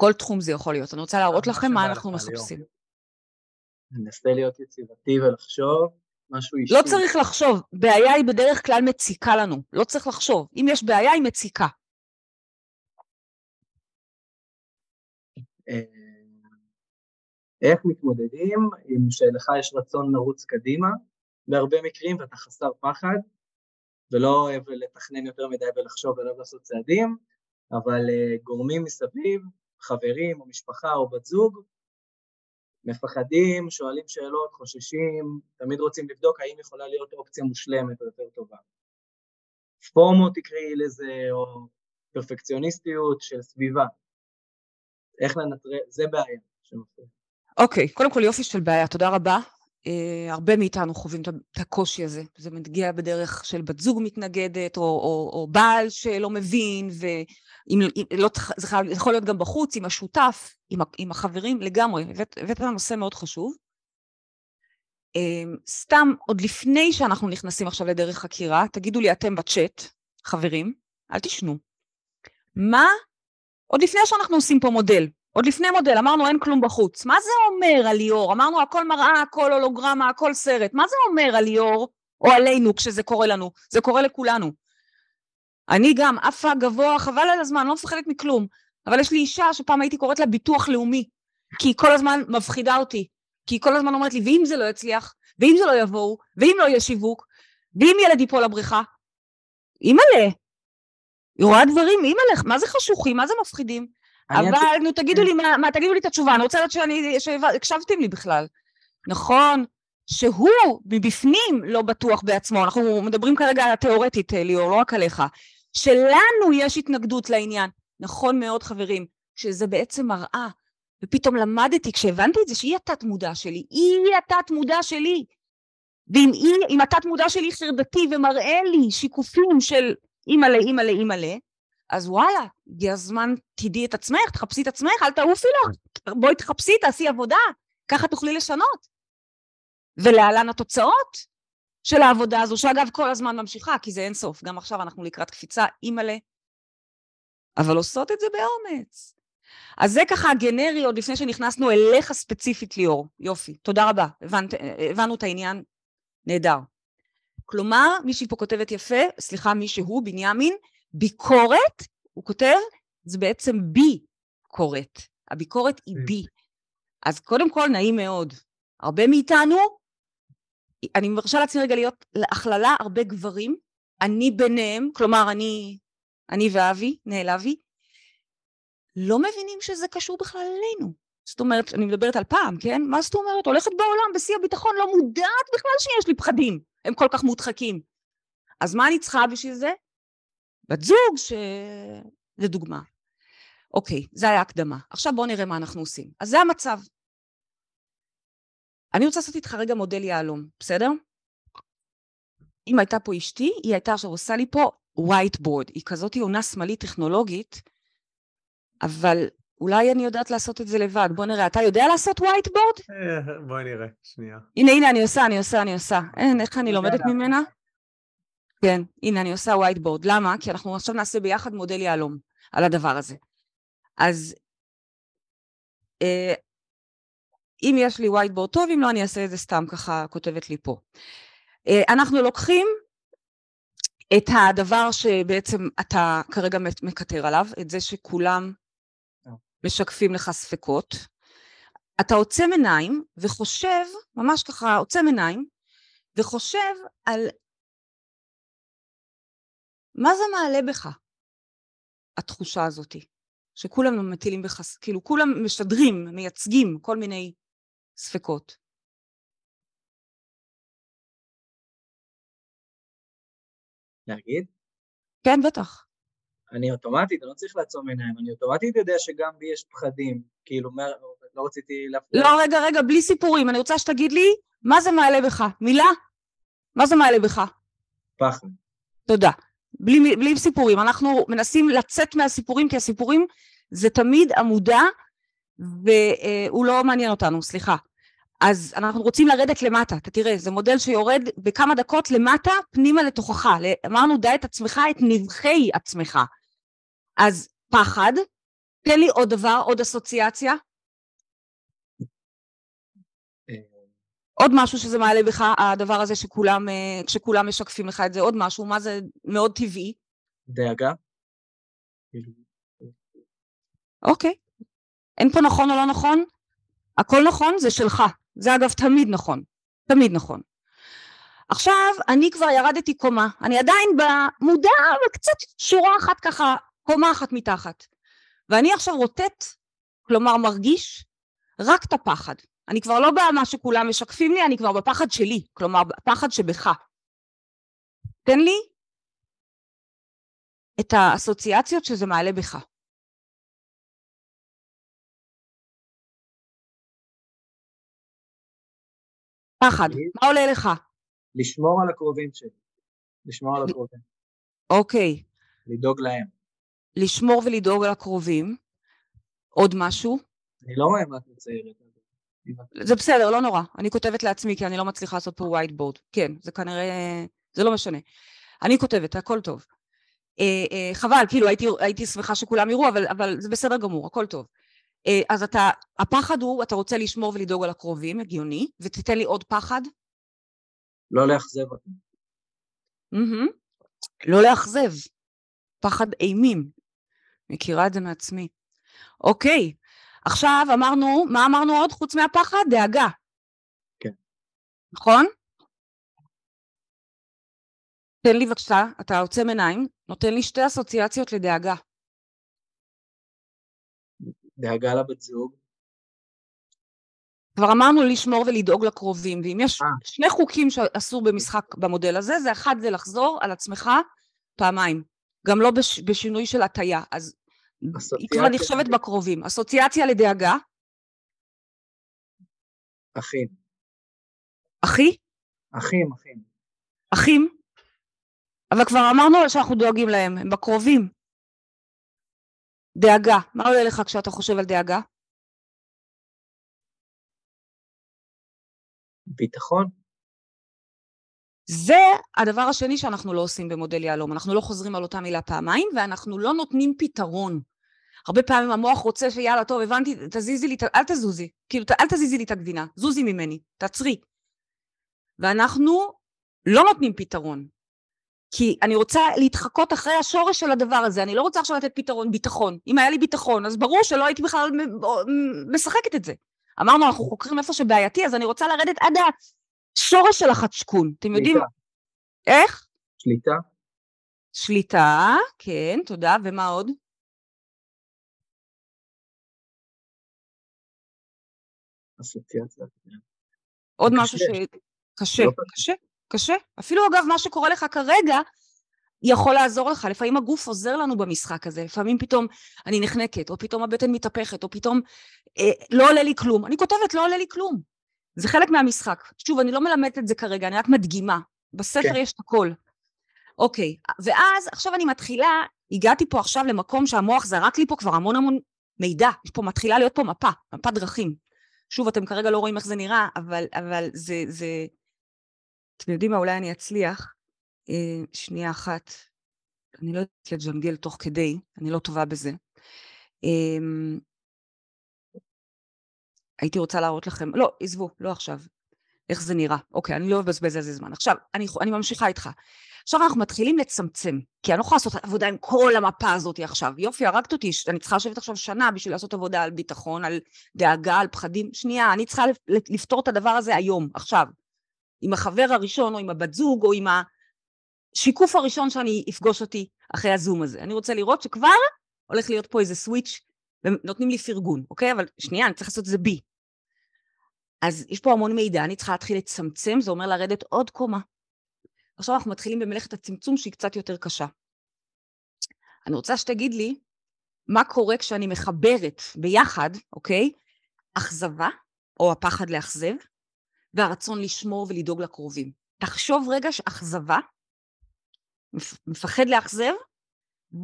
כל תחום זה יכול להיות. אני רוצה להראות לכם מה אנחנו. מחפשים. ננסה להיות יצירתי ולחשוב משהו אישי. לא צריך לחשוב, בעיה היא בדרך כלל מציקה לנו, לא צריך לחשוב. אם יש בעיה, היא מציקה. אה, איך מתמודדים עם שלך יש רצון לרוץ קדימה בהרבה מקרים ואתה חסר פחד ולא אוהב לתכנן יותר מדי ולחשוב ולא לעשות צעדים, אבל אה, גורמים מסביב, חברים או משפחה או בת זוג, מפחדים, שואלים שאלות, חוששים, תמיד רוצים לבדוק האם יכולה להיות אופציה מושלמת או יותר טובה. פומו תקראי לזה, או פרפקציוניסטיות של סביבה. איך לנטרל, זה בעיה. אוקיי, קודם כל יופי של בעיה, תודה רבה. Uh, הרבה מאיתנו חווים את הקושי הזה. זה מגיע בדרך של בת זוג מתנגדת, או, או, או בעל שלא מבין, ואם אם- לא, זה יכול להיות גם בחוץ, עם השותף, עם, עם החברים, לגמרי. הבאת הבאת נושא מאוד חשוב. Uh, סתם, עוד לפני שאנחנו נכנסים עכשיו לדרך חקירה, תגידו לי אתם בצ'אט, חברים, אל תשנו. מה, עוד לפני שאנחנו עושים פה מודל, עוד לפני מודל, אמרנו אין כלום בחוץ. מה זה אומר על ליאור? אמרנו הכל מראה, הכל הולוגרמה, הכל סרט. מה זה אומר על ליאור או עלינו כשזה קורה לנו? זה קורה לכולנו. אני גם עפה גבוה, חבל על הזמן, לא מפחדת מכלום. אבל יש לי אישה שפעם הייתי קוראת לה ביטוח לאומי, כי היא כל הזמן מפחידה אותי. כי היא כל הזמן אומרת לי, ואם זה לא יצליח, ואם זה לא יבואו, ואם לא יהיה שיווק, ואם ילד ייפול לבריכה, אימא'לה, היא רואה דברים, אימא'לה, מה זה חשוכים, מה זה מפחידים? אבל נו תגידו לי, מה, מה, תגידו לי את התשובה, אני רוצה לדעת שאני, שהקשבתם לי בכלל. נכון, שהוא מבפנים לא בטוח בעצמו, אנחנו מדברים כרגע תיאורטית ליאור, לא רק עליך, שלנו יש התנגדות לעניין. נכון מאוד חברים, שזה בעצם מראה, ופתאום למדתי, כשהבנתי את זה, שהיא התת מודע שלי, היא התת מודע שלי. ואם היא, אם התת מודע שלי חרדתי ומראה לי שיקופים של אימא'לה, אימא'לה, אימא'לה, אז וואלה, הגיע הזמן, תדעי את עצמך, תחפשי את עצמך, אל תעופי לך, בואי תחפשי, תעשי עבודה, ככה תוכלי לשנות. ולהלן התוצאות של העבודה הזו, שאגב כל הזמן ממשיכה, כי זה אין סוף, גם עכשיו אנחנו לקראת קפיצה, אימא'לה, אבל עושות את זה באומץ. אז זה ככה הגנרי עוד לפני שנכנסנו אליך ספציפית ליאור, יופי, תודה רבה, הבנת, הבנו את העניין, נהדר. כלומר, מישהי פה כותבת יפה, סליחה, מי שהוא, בנימין, ביקורת, הוא כותב, זה בעצם בי קורת. הביקורת היא בי. אז קודם כל, נעים מאוד. הרבה מאיתנו, אני מרשה לעצמי רגע להיות להכללה הרבה גברים, אני ביניהם, כלומר, אני, אני ואבי, נעלבי, לא מבינים שזה קשור בכלל אלינו. זאת אומרת, אני מדברת על פעם, כן? מה זאת אומרת? הולכת בעולם בשיא הביטחון, לא מודעת בכלל שיש לי פחדים. הם כל כך מודחקים. אז מה אני צריכה בשביל זה? בת זוג ש... לדוגמה. אוקיי, זה היה הקדמה. עכשיו בואו נראה מה אנחנו עושים. אז זה המצב. אני רוצה לעשות איתך רגע מודל יהלום, בסדר? אם הייתה פה אשתי, היא הייתה עכשיו עושה לי פה whiteboard. היא כזאת עונה שמאלית טכנולוגית, אבל אולי אני יודעת לעשות את זה לבד. בוא נראה, אתה יודע לעשות whiteboard? (laughs) בואי נראה, שנייה. הנה, הנה, אני עושה, אני עושה, אני עושה. אין, איך אני לומדת ממנה? כן, הנה, אני עושה whiteboard. למה? כי אנחנו עכשיו נעשה ביחד מודל יהלום על הדבר הזה. אז אה, אם יש לי whiteboard טוב, אם לא, אני אעשה את זה סתם ככה, כותבת לי פה. אה, אנחנו לוקחים את הדבר שבעצם אתה כרגע מקטר עליו, את זה שכולם משקפים לך ספקות. אתה עוצם עיניים וחושב, ממש ככה עוצם עיניים, וחושב על מה זה מעלה בך, התחושה הזאתי, שכולם מטילים בך, כאילו כולם משדרים, מייצגים כל מיני ספקות. להגיד? כן, בטח. אני אוטומטית, אני לא צריך לעצום עיניים, אני אוטומטית יודע שגם בי יש פחדים, כאילו, מה, לא רציתי להפריע. לא, רגע, רגע, בלי סיפורים, אני רוצה שתגיד לי, מה זה מעלה בך? מילה? מה זה מעלה בך? פחד. תודה. בלי, בלי סיפורים, אנחנו מנסים לצאת מהסיפורים, כי הסיפורים זה תמיד עמודה, והוא לא מעניין אותנו, סליחה. אז אנחנו רוצים לרדת למטה, אתה תראה, זה מודל שיורד בכמה דקות למטה, פנימה לתוכך. אמרנו, דע את עצמך, את נבחי עצמך. אז פחד, תן לי עוד דבר, עוד אסוציאציה. עוד משהו שזה מעלה בך, הדבר הזה שכולם, אה, כשכולם משקפים לך את זה, עוד משהו, מה זה מאוד טבעי? דאגה. אוקיי. אין פה נכון או לא נכון? הכל נכון, זה שלך. זה אגב תמיד נכון. תמיד נכון. עכשיו, אני כבר ירדתי קומה. אני עדיין במודע, אבל קצת שורה אחת ככה, קומה אחת מתחת. ואני עכשיו רוטט, כלומר מרגיש, רק את הפחד. אני כבר לא במה שכולם משקפים לי, אני כבר בפחד שלי, כלומר בפחד שבך. תן לי את האסוציאציות שזה מעלה בך. פחד, מה עולה לך? לשמור על הקרובים שלי. לשמור על הקרובים. אוקיי. לדאוג להם. לשמור ולדאוג על הקרובים. עוד משהו? אני לא רואה מה את מציירת. זה בסדר, לא נורא. אני כותבת לעצמי כי אני לא מצליחה לעשות פה white board. כן, זה כנראה... זה לא משנה. אני כותבת, הכל טוב. אה, אה, חבל, כאילו הייתי, הייתי שמחה שכולם יראו, אבל, אבל זה בסדר גמור, הכל טוב. אה, אז אתה, הפחד הוא, אתה רוצה לשמור ולדאוג על הקרובים, הגיוני, ותיתן לי עוד פחד. לא לאכזב אותי. Mm-hmm. לא לאכזב. פחד אימים. מכירה את זה מעצמי. אוקיי, עכשיו אמרנו, מה אמרנו עוד חוץ מהפחד? דאגה. כן. נכון? תן לי בבקשה, אתה עוצם עיניים, נותן לי שתי אסוציאציות לדאגה. דאגה לבת זוג. כבר אמרנו לשמור ולדאוג לקרובים, ואם יש אה. שני חוקים שאסור במשחק במודל הזה, זה אחד זה לחזור על עצמך פעמיים, גם לא בש, בשינוי של הטיה, אז היא כבר נחשבת בקרובים. אסוציאציה לדאגה. אחים. אחי? אחים, אחים. אחים? אבל כבר אמרנו שאנחנו דואגים להם, הם בקרובים. דאגה, מה עולה לך כשאתה חושב על דאגה? ביטחון. זה הדבר השני שאנחנו לא עושים במודל יהלום, אנחנו לא חוזרים על אותה מילה פעמיים ואנחנו לא נותנים פתרון. הרבה פעמים המוח רוצה שיאללה טוב הבנתי תזיזי לי, אל תזוזי, כאילו אל תזיזי לי את הגבינה, זוזי ממני, תעצרי. ואנחנו לא נותנים פתרון, כי אני רוצה להתחקות אחרי השורש של הדבר הזה, אני לא רוצה עכשיו לתת פתרון ביטחון. אם היה לי ביטחון, אז ברור שלא הייתי בכלל משחקת את זה. אמרנו, אנחנו חוקרים איפה שבעייתי, אז אני רוצה לרדת עד השורש של החדשקון. אתם יודעים... איך? שליטה. שליטה, כן, תודה. ומה עוד? אסוציאציה. עוד משהו ש... קשה, לא קשה, קשה. אפילו אגב, מה שקורה לך כרגע, יכול לעזור לך. לפעמים הגוף עוזר לנו במשחק הזה, לפעמים פתאום אני נחנקת, או פתאום הבטן מתהפכת, או פתאום אה, לא עולה לי כלום. אני כותבת לא עולה לי כלום. זה חלק מהמשחק. שוב, אני לא מלמדת את זה כרגע, אני רק מדגימה. בספר כן. יש את הכל. אוקיי, ואז עכשיו אני מתחילה, הגעתי פה עכשיו למקום שהמוח זרק לי פה כבר המון המון מידע. יש פה, מתחילה להיות פה מפה, מפת דרכים. שוב, אתם כרגע לא רואים איך זה נראה, אבל, אבל זה, זה... אתם יודעים מה, אולי אני אצליח. אה, שנייה אחת. אני לא יודעת לג'נגל תוך כדי, אני לא טובה בזה. אה, הייתי רוצה להראות לכם, לא, עזבו, לא עכשיו. איך זה נראה. אוקיי, אני לא מבזבז על זה זמן. עכשיו, אני, אני ממשיכה איתך. עכשיו אנחנו מתחילים לצמצם, כי אני לא יכולה לעשות עבודה עם כל המפה הזאת עכשיו. יופי, הרגת אותי, אני צריכה לשבת עכשיו שנה בשביל לעשות עבודה על ביטחון, על דאגה, על פחדים. שנייה, אני צריכה לפתור את הדבר הזה היום, עכשיו. עם החבר הראשון, או עם הבת זוג, או עם השיקוף הראשון שאני אפגוש אותי אחרי הזום הזה. אני רוצה לראות שכבר הולך להיות פה איזה סוויץ', ונותנים לי פרגון, אוקיי? אבל שנייה, אני צריכה לעשות את זה בי. אז יש פה המון מידע, אני צריכה להתחיל לצמצם, זה אומר לרדת עוד קומה. עכשיו אנחנו מתחילים במלאכת הצמצום שהיא קצת יותר קשה. אני רוצה שתגיד לי מה קורה כשאני מחברת ביחד, אוקיי? אכזבה, או הפחד לאכזב, והרצון לשמור ולדאוג לקרובים. תחשוב רגע שאכזבה מפחד לאכזב,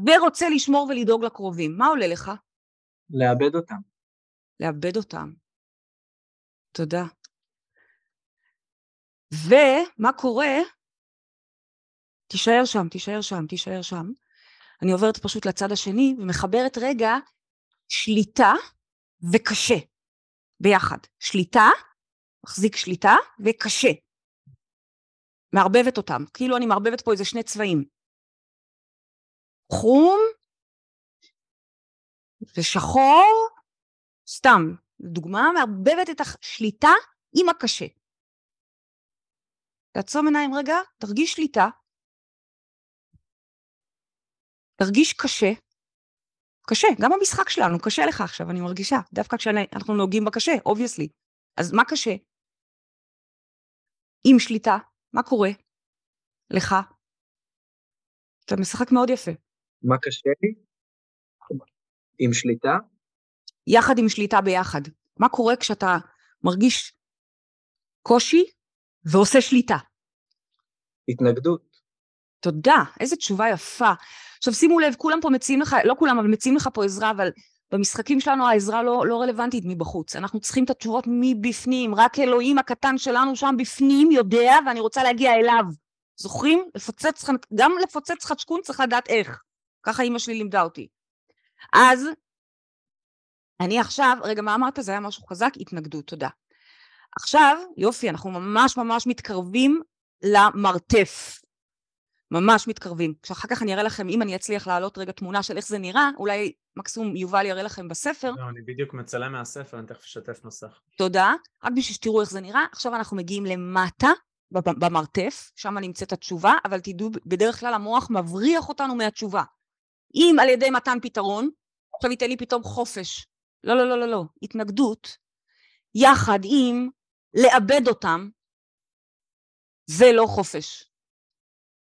ורוצה לשמור ולדאוג לקרובים. מה עולה לך? לאבד אותם. לאבד אותם. תודה. ומה קורה? תישאר שם, תישאר שם, תישאר שם. אני עוברת פשוט לצד השני ומחברת רגע שליטה וקשה ביחד. שליטה, מחזיק שליטה וקשה. מערבבת אותם, כאילו אני מערבבת פה איזה שני צבעים. חום ושחור, סתם, דוגמה, מערבבת את השליטה עם הקשה. תעצום עיניים רגע, תרגיש שליטה, תרגיש קשה, קשה, גם המשחק שלנו קשה לך עכשיו, אני מרגישה, דווקא כשאנחנו נוגעים בקשה, obviously. אז מה קשה? עם שליטה, מה קורה לך? אתה משחק מאוד יפה. מה קשה לי? עם שליטה? יחד עם שליטה ביחד. מה קורה כשאתה מרגיש קושי ועושה שליטה? התנגדות. תודה, איזה תשובה יפה. עכשיו שימו לב, כולם פה מציעים לך, לא כולם, אבל מציעים לך פה עזרה, אבל במשחקים שלנו העזרה לא, לא רלוונטית מבחוץ. אנחנו צריכים את התשובות מבפנים, רק אלוהים הקטן שלנו שם בפנים יודע, ואני רוצה להגיע אליו. זוכרים? לפוצץ, גם לפוצץ חדשקון צריך לדעת איך. ככה אימא שלי לימדה אותי. אז, אני עכשיו, רגע, מה אמרת? זה היה משהו חזק? התנגדות, תודה. עכשיו, יופי, אנחנו ממש ממש מתקרבים למרתף. ממש מתקרבים. כשאחר כך אני אראה לכם, אם אני אצליח להעלות רגע תמונה של איך זה נראה, אולי מקסימום יובל יראה לכם בספר. לא, אני בדיוק מצלם מהספר, אני תכף אשתף נוסח. תודה. רק בשביל שתראו איך זה נראה. עכשיו אנחנו מגיעים למטה, במרתף, שם נמצאת התשובה, אבל תדעו, בדרך כלל המוח מבריח אותנו מהתשובה. אם על ידי מתן פתרון, עכשיו ייתן לי פתאום חופש. לא, לא, לא, לא, לא. התנגדות, יחד עם לאבד אותם, זה לא חופש.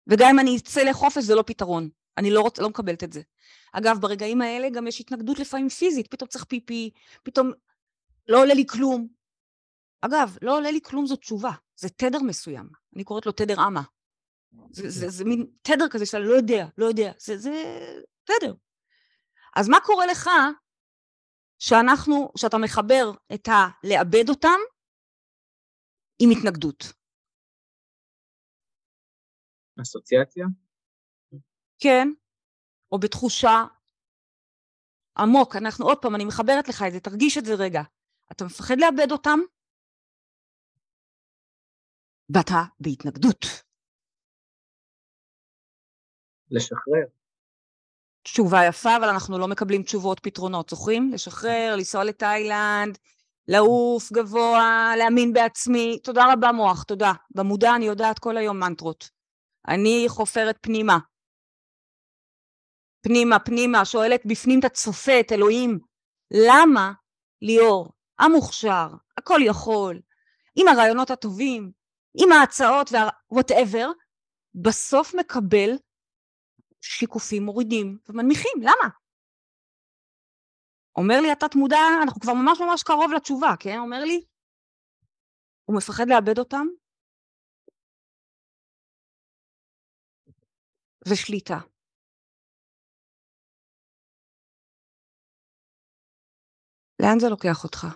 וגם אם אני אצא לחופש זה לא פתרון. אני לא, רוצ, לא מקבלת את זה. אגב, ברגעים האלה גם יש התנגדות לפעמים פיזית, פתאום צריך פיפי, פתאום לא עולה לי כלום. אגב, לא עולה לי כלום זו תשובה, זה תדר מסוים. אני קוראת לו תדר אמה. זה, זה, זה מין תדר כזה שאתה לא יודע, לא יודע, זה, זה תדר. אז מה קורה לך שאנחנו, שאתה מחבר את הלאבד אותם עם התנגדות? אסוציאציה? כן, או בתחושה עמוק, אנחנו עוד פעם, אני מחברת לך את זה, תרגיש את זה רגע. אתה מפחד לאבד אותם, ואתה בהתנגדות. לשחרר. תשובה יפה, אבל אנחנו לא מקבלים תשובות, פתרונות, זוכרים? לשחרר, לנסוע לתאילנד, לעוף גבוה, להאמין בעצמי. תודה רבה מוח, תודה. במודע אני יודעת כל היום מנטרות. אני חופרת פנימה. פנימה, פנימה, שואלת בפנים את הצופה, את אלוהים, למה ליאור, המוכשר, הכל יכול, עם הרעיונות הטובים, עם ההצעות וה-whatever, בסוף מקבל שיקופים מורידים ומנמיכים, למה? אומר לי התת מודע, אנחנו כבר ממש ממש קרוב לתשובה, כן? אומר לי, הוא מפחד לאבד אותם, ושליטה. לאן זה לוקח אותך?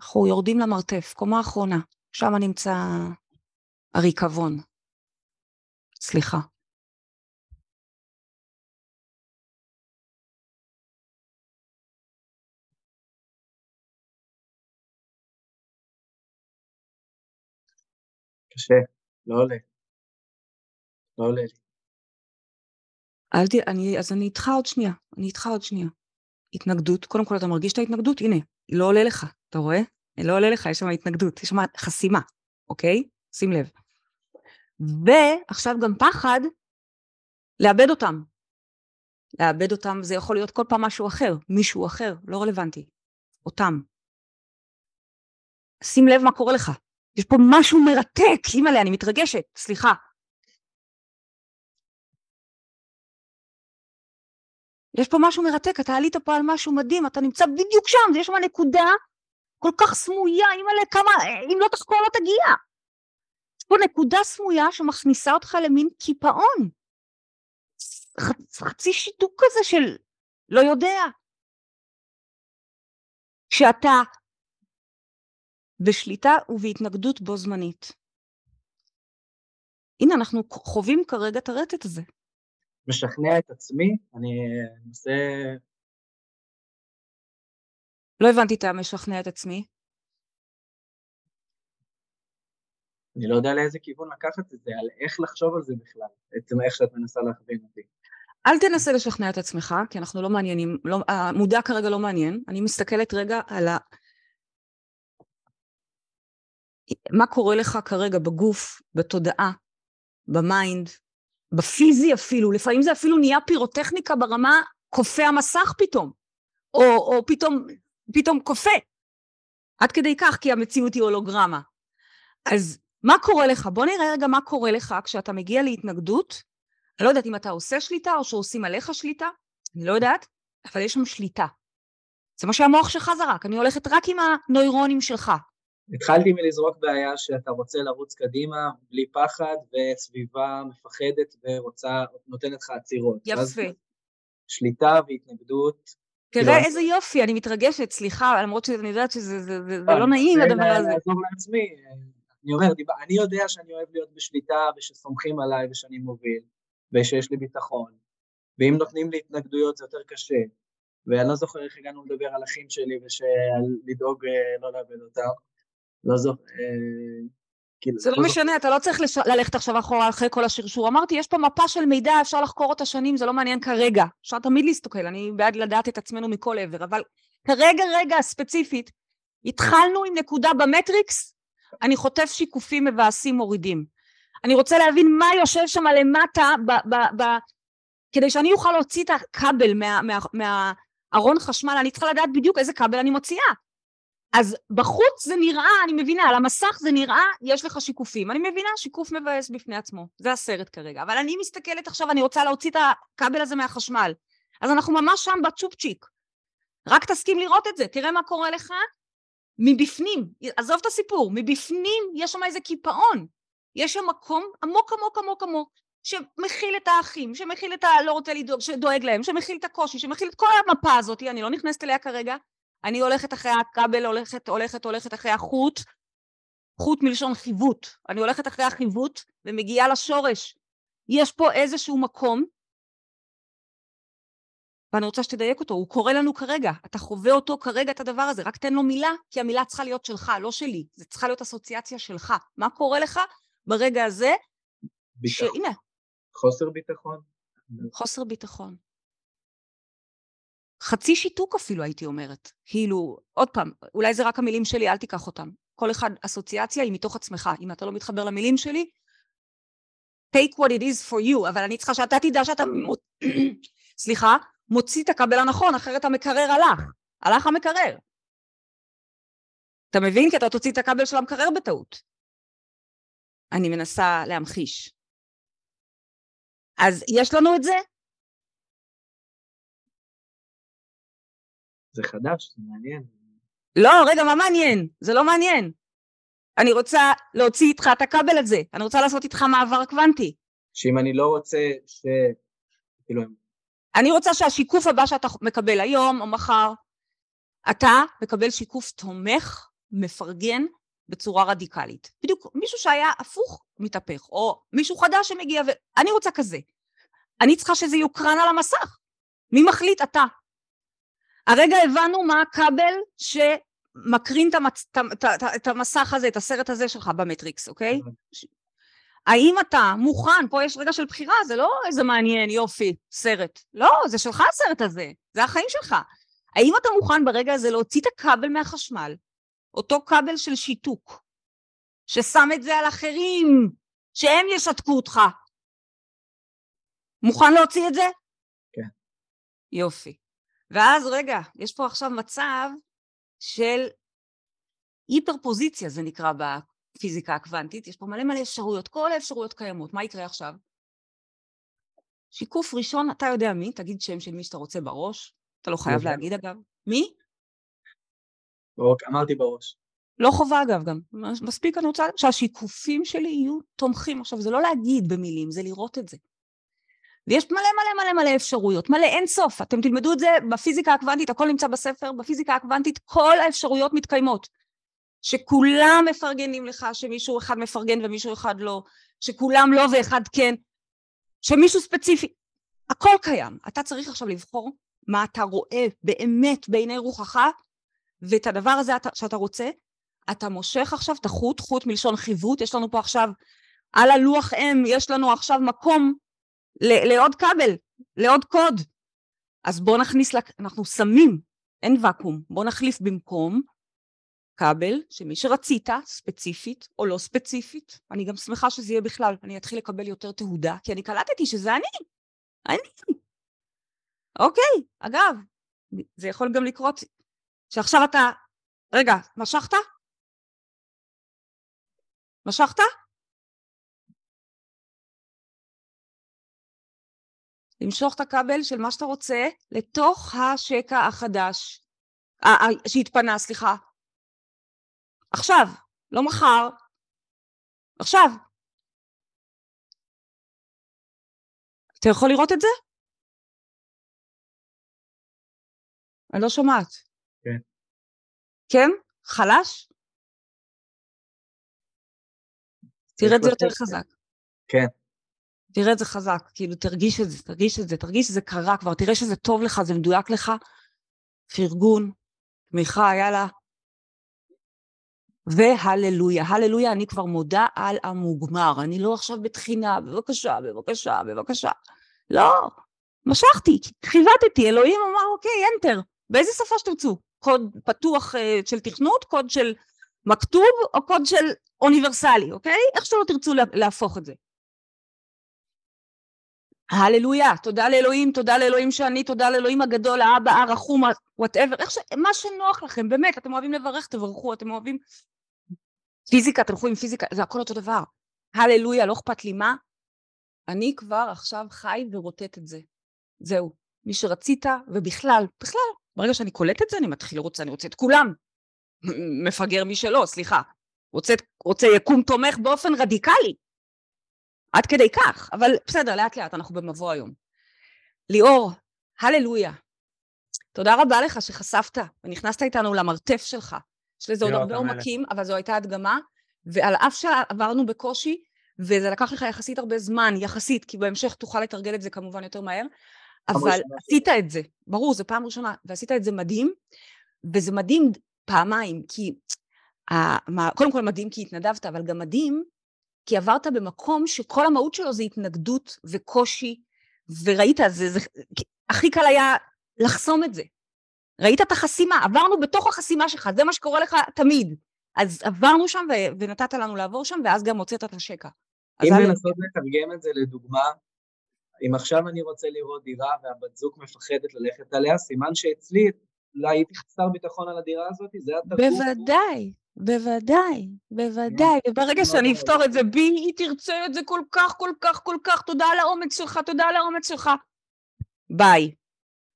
אנחנו יורדים למרתף, קומה אחרונה, שם נמצא הריקבון. סליחה. קשה, לא עולה. לא עולה לי. אל ת... אני, אז אני איתך עוד שנייה, אני איתך עוד שנייה. התנגדות, קודם כל אתה מרגיש את ההתנגדות? הנה, לא עולה לך, אתה רואה? לא עולה לך, יש שם התנגדות, יש שם חסימה, אוקיי? שים לב. ועכשיו גם פחד לאבד אותם. לאבד אותם זה יכול להיות כל פעם משהו אחר, מישהו אחר, לא רלוונטי. אותם. שים לב מה קורה לך. יש פה משהו מרתק, אימא'לה, אני מתרגשת, סליחה. יש פה משהו מרתק, אתה עלית פה על משהו מדהים, אתה נמצא בדיוק שם, יש שם נקודה כל כך סמויה, אימא'לה, כמה, אם לא תחקור לא תגיע. יש פה נקודה סמויה שמכניסה אותך למין קיפאון. חצי שיתוק כזה של לא יודע. שאתה בשליטה ובהתנגדות בו זמנית. הנה, אנחנו חווים כרגע את הרטט הזה. משכנע את עצמי, אני מנסה... לא הבנתי את המשכנע את עצמי. אני לא יודע לאיזה כיוון לקחת את זה, על איך לחשוב על זה בכלל, בעצם איך שאת מנסה להכווין אותי. אל תנסה לשכנע את עצמך, כי אנחנו לא מעניינים, לא, המודע כרגע לא מעניין. אני מסתכלת רגע על. מה קורה לך כרגע בגוף, בתודעה, ב mind, בפיזי אפילו, לפעמים זה אפילו נהיה פירוטכניקה ברמה קופא המסך פתאום, או, או פתאום, פתאום קופא. עד כדי כך, כי המציאות היא הולוגרמה. אז מה קורה לך? בוא נראה רגע מה קורה לך כשאתה מגיע להתנגדות. אני לא יודעת אם אתה עושה שליטה או שעושים עליך שליטה, אני לא יודעת, אבל יש שם שליטה. זה מה שהמוח שלך זרק, אני הולכת רק עם הנוירונים שלך. התחלתי מלזרוק בעיה שאתה רוצה לרוץ קדימה בלי פחד וסביבה מפחדת ורוצה, נותנת לך עצירות. יפה. שליטה והתנגדות. תראה כאילו... איזה יופי, אני מתרגשת, סליחה, למרות שאני יודעת שזה זה, זה, זה לא נעים הדבר הזה. אני לעזור לעצמי, אני אומר, אני יודע שאני אוהב להיות בשליטה ושסומכים עליי ושאני מוביל ושיש לי ביטחון, ואם נותנים לי התנגדויות זה יותר קשה, ואני לא זוכר איך הגענו לדבר על אחים שלי ושלדאוג אה, לא לאבד אותם. לא זוכר, אה, כאילו, זה לא, לא משנה, אתה לא צריך לש... ללכת עכשיו אחורה אחרי כל השרשור. אמרתי, יש פה מפה של מידע, אפשר לחקור אותה שנים, זה לא מעניין כרגע. אפשר תמיד להסתכל, אני בעד לדעת את עצמנו מכל עבר, אבל כרגע, רגע, ספציפית, התחלנו עם נקודה במטריקס, אני חוטף שיקופים מבאסים מורידים. אני רוצה להבין מה יושב שם למטה, ב, ב, ב, כדי שאני אוכל להוציא את הכבל מהארון מה, מה, חשמל, אני צריכה לדעת בדיוק איזה כבל אני מוציאה. אז בחוץ זה נראה, אני מבינה, על המסך זה נראה, יש לך שיקופים. אני מבינה, שיקוף מבאס בפני עצמו. זה הסרט כרגע. אבל אני מסתכלת עכשיו, אני רוצה להוציא את הכבל הזה מהחשמל. אז אנחנו ממש שם בצ'ופצ'יק. רק תסכים לראות את זה, תראה מה קורה לך מבפנים. עזוב את הסיפור, מבפנים יש שם איזה קיפאון. יש שם מקום עמוק עמוק עמוק עמוק, שמכיל את האחים, שמכיל את הלא רוצה לדאוג, שדואג להם, שמכיל את הקושי, שמכיל את כל המפה הזאת, אני לא נכנסת אליה כרגע, אני הולכת אחרי הכבל, הולכת, הולכת, הולכת אחרי החוט, חוט מלשון חיווט. אני הולכת אחרי החיווט ומגיעה לשורש. יש פה איזשהו מקום, ואני רוצה שתדייק אותו, הוא קורא לנו כרגע, אתה חווה אותו כרגע את הדבר הזה, רק תן לו מילה, כי המילה צריכה להיות שלך, לא שלי, זה צריכה להיות אסוציאציה שלך. מה קורה לך ברגע הזה? ביטחון. שהנה. חוסר ביטחון. חוסר ביטחון. חצי שיתוק אפילו הייתי אומרת. כאילו, עוד פעם, אולי זה רק המילים שלי, אל תיקח אותם. כל אחד, אסוציאציה היא מתוך עצמך. אם אתה לא מתחבר למילים שלי, take what it is for you, אבל אני צריכה שאתה תדע שאתה, (clears throat) סליחה, מוציא את הכבל הנכון, אחרת המקרר הלך. הלך המקרר. אתה מבין? כי אתה תוציא את הכבל של המקרר בטעות. אני מנסה להמחיש. אז יש לנו את זה, זה חדש, זה מעניין. לא, רגע, מה מעניין? זה לא מעניין. אני רוצה להוציא איתך את הכבל הזה, אני רוצה לעשות איתך מעבר קוונטי. שאם אני לא רוצה ש... כאילו... אני רוצה שהשיקוף הבא שאתה מקבל היום או מחר, אתה מקבל שיקוף תומך, מפרגן, בצורה רדיקלית. בדיוק מישהו שהיה הפוך מתהפך, או מישהו חדש שמגיע, ואני רוצה כזה. אני צריכה שזה יוקרן על המסך. מי מחליט? אתה. הרגע הבנו מה הכבל שמקרין את, המצ... את, את, את המסך הזה, את הסרט הזה שלך במטריקס, אוקיי? האם אתה מוכן, פה יש רגע של בחירה, זה לא איזה מעניין, יופי, סרט. לא, זה שלך הסרט הזה, זה החיים שלך. האם אתה מוכן ברגע הזה להוציא את הכבל מהחשמל, אותו כבל של שיתוק, ששם את זה על אחרים, שהם ישתקו אותך? מוכן להוציא את זה? כן. יופי. ואז רגע, יש פה עכשיו מצב של היפר פוזיציה זה נקרא בפיזיקה הקוונטית, יש פה מלא מלא אפשרויות, כל האפשרויות קיימות, מה יקרה עכשיו? שיקוף ראשון, אתה יודע מי, תגיד שם של מי שאתה רוצה בראש, אתה לא חייב להגיד אגב. מי? אמרתי בראש. לא חובה אגב גם, מספיק אני רוצה שהשיקופים שלי יהיו תומכים. עכשיו זה לא להגיד במילים, זה לראות את זה. ויש מלא מלא מלא מלא אפשרויות, מלא אין סוף. אתם תלמדו את זה בפיזיקה הקוונטית, הכל נמצא בספר, בפיזיקה הקוונטית כל האפשרויות מתקיימות. שכולם מפרגנים לך, שמישהו אחד מפרגן ומישהו אחד לא, שכולם לא ואחד כן, שמישהו ספציפי, הכל קיים. אתה צריך עכשיו לבחור מה אתה רואה באמת בעיני רוחך, ואת הדבר הזה שאתה רוצה, אתה מושך עכשיו את החוט, חוט מלשון חיווט, יש לנו פה עכשיו, על הלוח M יש לנו עכשיו מקום לעוד כבל, לעוד קוד. אז בואו נכניס, אנחנו שמים, אין ואקום, בואו נחליף במקום כבל שמי שרצית, ספציפית או לא ספציפית, אני גם שמחה שזה יהיה בכלל, אני אתחיל לקבל יותר תהודה, כי אני קלטתי שזה אני, אני. אוקיי, אגב, זה יכול גם לקרות שעכשיו אתה, רגע, משכת? משכת? למשוך את הכבל של מה שאתה רוצה לתוך השקע החדש, אה, אה, שהתפנה, סליחה. עכשיו, לא מחר, עכשיו. אתה יכול לראות את זה? אני לא שומעת. כן. כן? חלש? תראה את זה יותר חזק. כן. תראה את זה חזק, כאילו תרגיש את זה, תרגיש את זה, תרגיש שזה קרה כבר, תראה שזה טוב לך, זה מדויק לך. פרגון, תמיכה, יאללה. והללויה, הללויה, אני כבר מודה על המוגמר, אני לא עכשיו בתחינה, בבקשה, בבקשה, בבקשה. לא, משכתי, חיווטתי, אלוהים אמר, אוקיי, enter, באיזה שפה שתרצו? קוד פתוח uh, של תכנות, קוד של מכתוב, או קוד של אוניברסלי, אוקיי? איך שלא תרצו להפוך את זה. הללויה, תודה לאלוהים, תודה לאלוהים שאני, תודה לאלוהים הגדול, האבא, הרחום, whatever, ש... מה שנוח לכם, באמת, אתם אוהבים לברך, תברכו, אתם אוהבים פיזיקה, תלכו עם פיזיקה, זה הכל אותו דבר. הללויה, לא אכפת לי מה, אני כבר עכשיו חי ורוטט את זה. זהו. מי שרצית, ובכלל, בכלל, ברגע שאני קולט את זה, אני מתחיל לרוצה, אני רוצה את כולם. מפגר מי שלא, סליחה. רוצה, רוצה יקום תומך באופן רדיקלי. עד כדי כך, אבל בסדר, לאט לאט, אנחנו במבוא היום. ליאור, הללויה. תודה רבה לך שחשפת ונכנסת איתנו למרתף שלך. יש לזה עוד הרבה עומקים, אבל זו הייתה הדגמה, ועל אף שעברנו בקושי, וזה לקח לך יחסית הרבה זמן, יחסית, כי בהמשך תוכל לתרגל את זה כמובן יותר מהר, אבל עשית את זה, ברור, זו פעם ראשונה, ועשית את זה מדהים, וזה מדהים פעמיים, כי, קודם כל מדהים כי התנדבת, אבל גם מדהים כי עברת במקום שכל המהות שלו זה התנגדות וקושי, וראית, זה, זה, הכי קל היה לחסום את זה. ראית את החסימה, עברנו בתוך החסימה שלך, זה מה שקורה לך תמיד. אז עברנו שם ו- ונתת לנו לעבור שם, ואז גם הוצאת את השקע. אם לנסות לתרגם את זה לדוגמה, אם עכשיו אני רוצה לראות דירה והבת זוג מפחדת ללכת עליה, סימן שאצלי אולי הייתי חסר ביטחון על הדירה הזאת, זה התרגום. בוודאי, בוודאי, בוודאי, וברגע שאני אפתור את זה בי, היא תרצה את זה כל כך, כל כך, כל כך, תודה על האומץ שלך, תודה על האומץ שלך. ביי.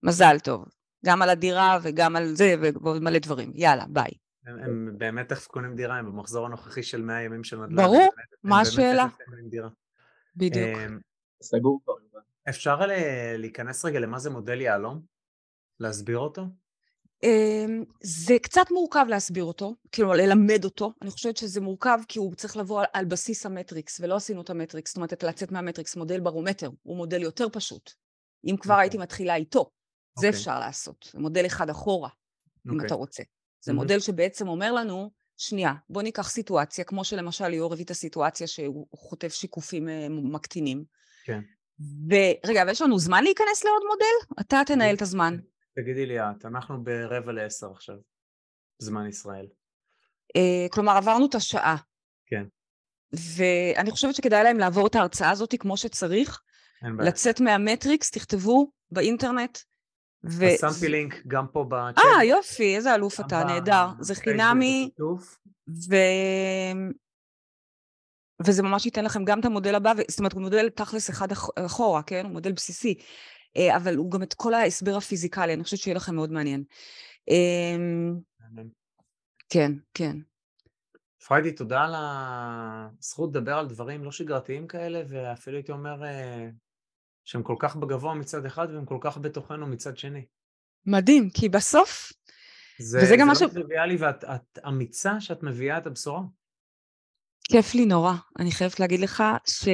מזל טוב. גם על הדירה וגם על זה ועוד מלא דברים. יאללה, ביי. הם, הם באמת תכף קונים דירה, הם במחזור הנוכחי של 100 ימים של נדל"ן. ברור, מה השאלה? בדיוק. סגור כבר. אפשר להיכנס רגע למה זה מודל יהלום? להסביר אותו? אמ, זה קצת מורכב להסביר אותו, כאילו ללמד אותו, אני חושבת שזה מורכב כי הוא צריך לבוא על, על בסיס המטריקס, ולא עשינו את המטריקס, זאת אומרת לצאת מהמטריקס, מודל ברומטר, הוא מודל יותר פשוט. אם כבר okay. הייתי אוקיי. מתחילה איתו, okay. זה אוקיי. אפשר לעשות, מודל אחד אחורה, okay. אם אוקיי. אתה רוצה. זה mm-hmm. מודל שבעצם אומר לנו, שנייה, בוא ניקח סיטואציה, כמו שלמשל ליאור הביא את הסיטואציה שהוא חוטף שיקופים אה, מקטינים. כן. ורגע, אבל יש לנו זמן להיכנס לעוד מודל? אתה תנהל את הזמן. תגידי לי את, אנחנו ברבע לעשר עכשיו, זמן ישראל. Uh, כלומר, עברנו את השעה. כן. ואני חושבת שכדאי להם לעבור את ההרצאה הזאת כמו שצריך. אין בעיה. לצאת מהמטריקס, תכתבו באינטרנט. ו... אז שמתי לינק גם פה בצ'אט. אה, יופי, איזה אלוף אתה, נהדר. זה חינמי. ו... וזה ממש ייתן לכם גם את המודל הבא, זאת אומרת, הוא מודל תכלס אחד אחורה, כן? הוא מודל בסיסי. אה, אבל הוא גם את כל ההסבר הפיזיקלי, אני חושבת שיהיה לכם מאוד מעניין. אמ, כן, כן. פריידי, תודה על הזכות לדבר על דברים לא שגרתיים כאלה, ואפילו הייתי אומר, אה, שהם כל כך בגבוה מצד אחד והם כל כך בתוכנו מצד שני. מדהים, כי בסוף, זה, וזה גם זה משהו- לא טריוויאלי ואת את אמיצה שאת מביאה את הבשורה. כיף לי נורא. אני חייבת להגיד לך ש...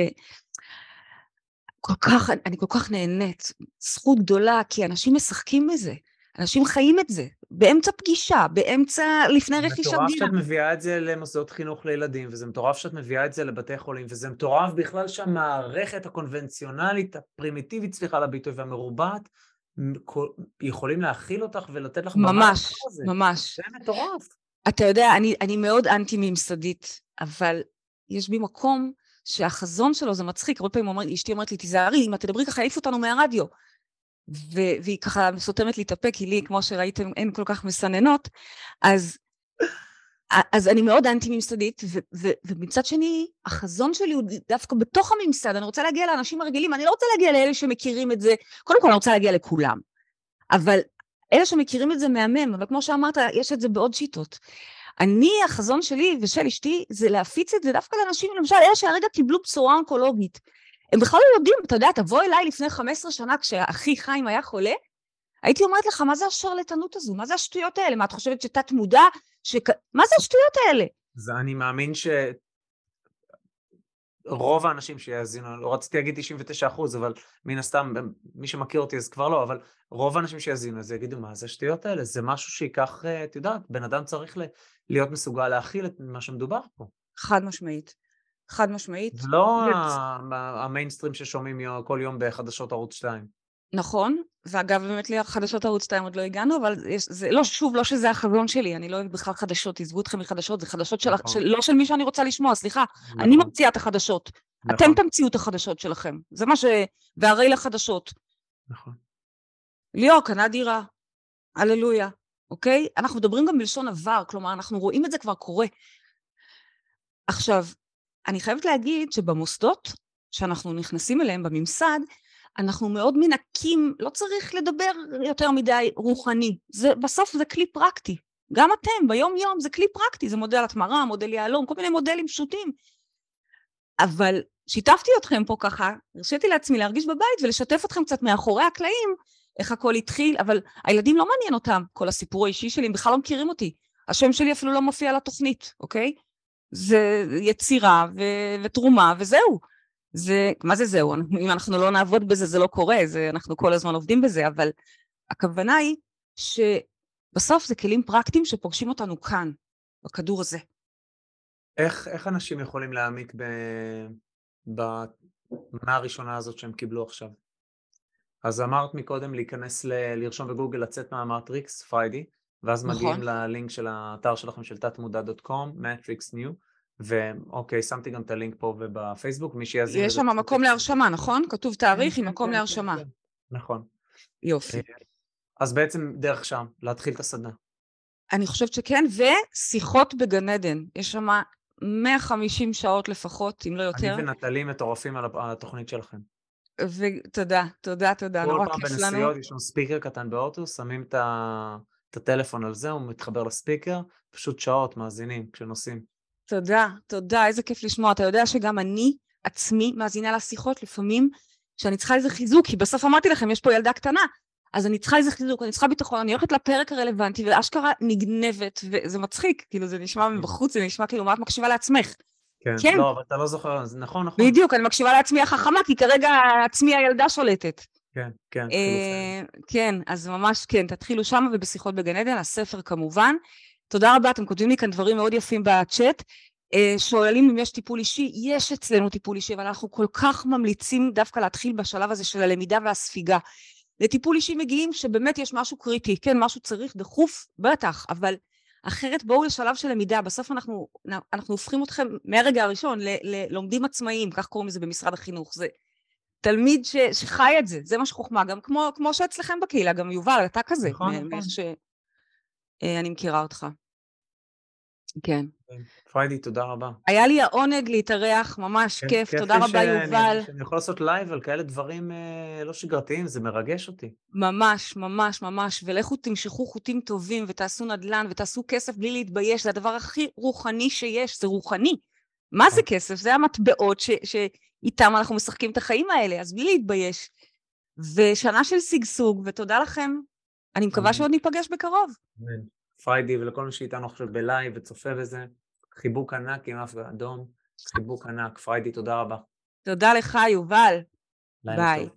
כל כך, אני כל כך נהנית. זכות גדולה, כי אנשים משחקים בזה. אנשים חיים את זה. באמצע פגישה, באמצע, לפני רכישת מטורף דירה. שאת מביאה את זה למוסדות חינוך לילדים, וזה מטורף שאת מביאה את זה לבתי חולים, וזה מטורף בכלל שהמערכת הקונבנציונלית, הפרימיטיבית, סליחה על הביטוי, והמרובעת, יכולים להכיל אותך ולתת לך ממש. ממש. זה מטורף. אתה יודע, אני, אני מאוד אנטי-ממסדית, אבל יש בי מקום שהחזון שלו זה מצחיק. הרבה פעמים אומר, אשתי אומרת לי, תיזהרי, אם את תדברי ככה, יעיף אותנו מהרדיו. ו- והיא ככה סותמת לי את הפה, כי לי, כמו שראיתם, אין כל כך מסננות. אז, אז אני מאוד אנטי-ממסדית, ו- ו- ומצד שני, החזון שלי הוא דווקא בתוך הממסד. אני רוצה להגיע לאנשים הרגילים, אני לא רוצה להגיע לאלה שמכירים את זה. קודם כל, אני רוצה להגיע לכולם. אבל אלה שמכירים את זה מהמם, אבל כמו שאמרת, יש את זה בעוד שיטות. אני, החזון שלי ושל אשתי, זה להפיץ את זה דווקא לאנשים, למשל, אלה שהרגע קיבלו בשורה אונקולוגית. הם בכלל לא יודעים, אתה יודע, תבוא אליי לפני 15 שנה, כשאחי חיים היה חולה, הייתי אומרת לך, מה זה השרלטנות הזו? מה זה השטויות האלה? מה, את חושבת שתת מודע? שכ... מה זה השטויות האלה? אז אני מאמין ש... רוב האנשים שיאזינו, לא רציתי להגיד 99 אחוז, אבל מן הסתם, מי שמכיר אותי אז כבר לא, אבל רוב האנשים שיאזינו אז יגידו, מה זה השטויות האלה? זה משהו שייקח, אה, את יודעת, בן אדם צריך להיות מסוגל להכיל את מה שמדובר פה. חד משמעית. חד משמעית. זה לא המיינסטרים ששומעים כל יום בחדשות ערוץ 2. נכון, ואגב, באמת לי החדשות ערוץ 2 עוד לא הגענו, אבל יש, זה לא, שוב, לא שזה החזון שלי, אני לא אוהבת בכלל חדשות, עזבו אתכם מחדשות, זה חדשות של, נכון. של, לא של מי שאני רוצה לשמוע, סליחה, אני ממציאה את החדשות, אתם נכון, תמציאו את החדשות שלכם, זה מה ש... והרי לחדשות. נכון. ליאור קנה דירה, הללויה, אוקיי? אנחנו מדברים גם בלשון עבר, כלומר, אנחנו רואים את זה כבר קורה. עכשיו, אני חייבת להגיד שבמוסדות שאנחנו נכנסים אליהם, בממסד, אנחנו מאוד מנקים, לא צריך לדבר יותר מדי רוחני. זה, בסוף זה כלי פרקטי. גם אתם, ביום-יום זה כלי פרקטי, זה מודל התמרה, מודל יהלום, כל מיני מודלים פשוטים. אבל שיתפתי אתכם פה ככה, הרשיתי לעצמי להרגיש בבית ולשתף אתכם קצת מאחורי הקלעים, איך הכל התחיל, אבל הילדים לא מעניין אותם, כל הסיפור האישי שלי, הם בכלל לא מכירים אותי. השם שלי אפילו לא מופיע על התוכנית, אוקיי? זה יצירה ו- ותרומה וזהו. זה, מה זה זהו? אם אנחנו לא נעבוד בזה זה לא קורה, זה, אנחנו כל הזמן עובדים בזה, אבל הכוונה היא שבסוף זה כלים פרקטיים שפוגשים אותנו כאן, בכדור הזה. איך, איך אנשים יכולים להעמיק ב... במנה הראשונה הזאת שהם קיבלו עכשיו? אז אמרת מקודם להיכנס, ל... לרשום בגוגל לצאת מהמטריקס, פריידי, ואז נכון. מגיעים ללינק של האתר שלכם של תת-מודע.com, Matrix New, ואוקיי, שמתי גם את הלינק פה ובפייסבוק, מי שיאזין... יש שם קצת מקום. להרשמה, נכון? כתוב תאריך עם כן, מקום כן, להרשמה. כן, כן. נכון. יופי. אז בעצם דרך שם, להתחיל את הסדנה. אני חושבת שכן, ושיחות בגן עדן. יש שם 150 שעות לפחות, אם לא יותר. אני ונטלי מטורפים על התוכנית שלכם. ותודה, תודה, תודה, כל נורא פעם כיף לנו. בנסיעות יש לנו ספיקר קטן באוטו, שמים את ה- את הטלפון על זה, הוא מתחבר לספיקר, פשוט שעות מאזינים כשנוסעים. תודה, תודה, איזה כיף לשמוע. אתה יודע שגם אני עצמי מאזינה לשיחות לפעמים, שאני צריכה איזה חיזוק, כי בסוף אמרתי לכם, יש פה ילדה קטנה, אז אני צריכה איזה חיזוק, אני צריכה ביטחון, אני הולכת לפרק הרלוונטי, ואשכרה נגנבת, וזה מצחיק, כאילו זה נשמע (laughs) מבחוץ, זה נשמע כאילו, מה את מקשיבה לעצמך? כן. כן. לא, אבל אתה לא זוכר, אז נכון, נכון. בדיוק, אני מקשיבה לעצמי החכמה, כי כרגע עצמי הילדה שולטת. כן, כן. אה, כן, אז ממש כן, תתחילו שם ובשיחות בגן עדן, הספר כמובן. תודה רבה, אתם כותבים לי כאן דברים מאוד יפים בצ'אט. אה, שואלים אם יש טיפול אישי, יש אצלנו טיפול אישי, אבל אנחנו כל כך ממליצים דווקא להתחיל בשלב הזה של הלמידה והספיגה. לטיפול אישי מגיעים שבאמת יש משהו קריטי, כן, משהו צריך דחוף, בטח, אבל אחרת בואו לשלב של למידה, בסוף אנחנו, אנחנו הופכים אתכם מהרגע הראשון ללומדים עצמאיים, כך קוראים לזה במשרד החינוך, זה תלמיד ש, שחי את זה, זה מה שחוכמה, גם כמו, כמו שאצלכם בקהילה, גם יובל, אתה כזה, נכון, מאיך נכון. שאני מכירה אותך. כן. פריידי, תודה רבה. היה לי העונג להתארח, ממש כן, כיף, כיף תודה רבה שאני- יובל. שאני יכול לעשות live על כאלה דברים אה, לא שגרתיים, זה מרגש אותי. ממש, ממש, ממש, ולכו תמשכו חוטים טובים ותעשו נדל"ן ותעשו כסף בלי להתבייש, זה הדבר הכי רוחני שיש, זה רוחני. מה זה נכון. כסף? זה המטבעות ש, איתם אנחנו משחקים את החיים האלה, אז בלי להתבייש. ושנה של שגשוג, ותודה לכם. אני מקווה שעוד ניפגש בקרוב. אמן. פריידי ולכל מי שאיתנו עכשיו ב live וצופה בזה, חיבוק ענק עם אף אדום, חיבוק ענק. פריידי, תודה רבה. תודה לך, יובל. ביי. טוב.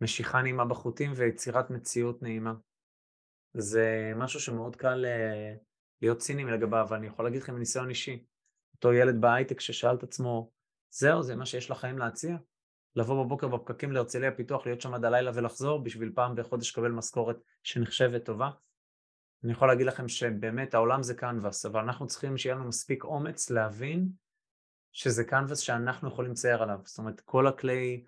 משיכה נעימה בחוטים ויצירת מציאות נעימה. זה משהו שמאוד קל אה, להיות ציניים לגביו, אבל אני יכול להגיד לכם מניסיון אישי. אותו ילד בהייטק ששאל את עצמו, זהו, זה מה שיש לחיים להציע? לבוא בבוקר בפקקים להרצליה פיתוח, להיות שם עד הלילה ולחזור, בשביל פעם בחודש לקבל משכורת שנחשבת טובה? אני יכול להגיד לכם שבאמת העולם זה קנבס, אבל אנחנו צריכים שיהיה לנו מספיק אומץ להבין שזה קנבס שאנחנו יכולים לצייר עליו. זאת אומרת, כל הכלי,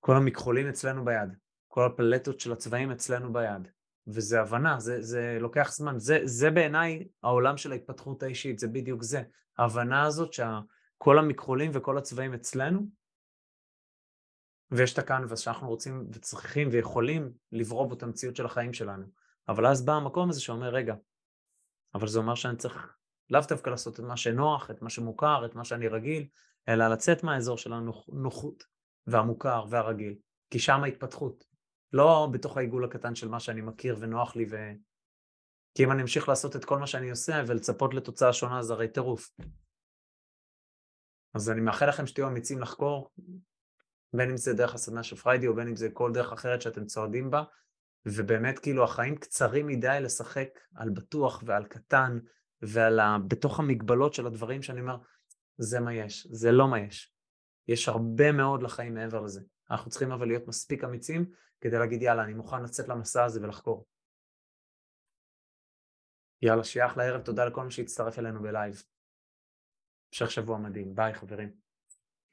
כל המכחולים אצלנו ביד, כל הפלטות של הצבעים אצלנו ביד. וזה הבנה, זה, זה לוקח זמן. זה, זה בעיניי העולם של ההתפתחות האישית, זה בדיוק זה. ההבנה הזאת שכל המכחולים וכל הצבעים אצלנו, ויש את הקנבס שאנחנו רוצים וצריכים ויכולים לברוא בו את המציאות של החיים שלנו. אבל אז בא המקום הזה שאומר, רגע, אבל זה אומר שאני צריך לאו דווקא לעשות את מה שנוח, את מה שמוכר, את מה שאני רגיל, אלא לצאת מהאזור של הנוחות והמוכר והרגיל, כי שם ההתפתחות, לא בתוך העיגול הקטן של מה שאני מכיר ונוח לי ו... כי אם אני אמשיך לעשות את כל מה שאני עושה ולצפות לתוצאה שונה, זה הרי טירוף. אז אני מאחל לכם שתהיו אמיצים לחקור, בין אם זה דרך הסדנה של פריידי או בין אם זה כל דרך אחרת שאתם צועדים בה, ובאמת כאילו החיים קצרים מדי לשחק על בטוח ועל קטן ועל ה... בתוך המגבלות של הדברים שאני אומר, זה מה יש, זה לא מה יש. יש הרבה מאוד לחיים מעבר לזה. אנחנו צריכים אבל להיות מספיק אמיצים כדי להגיד יאללה, אני מוכן לצאת למסע הזה ולחקור. יאללה, שיהיה אחלה ערב, תודה לכל מי שהצטרף אלינו ב live. המשך שבוע מדהים, ביי חברים.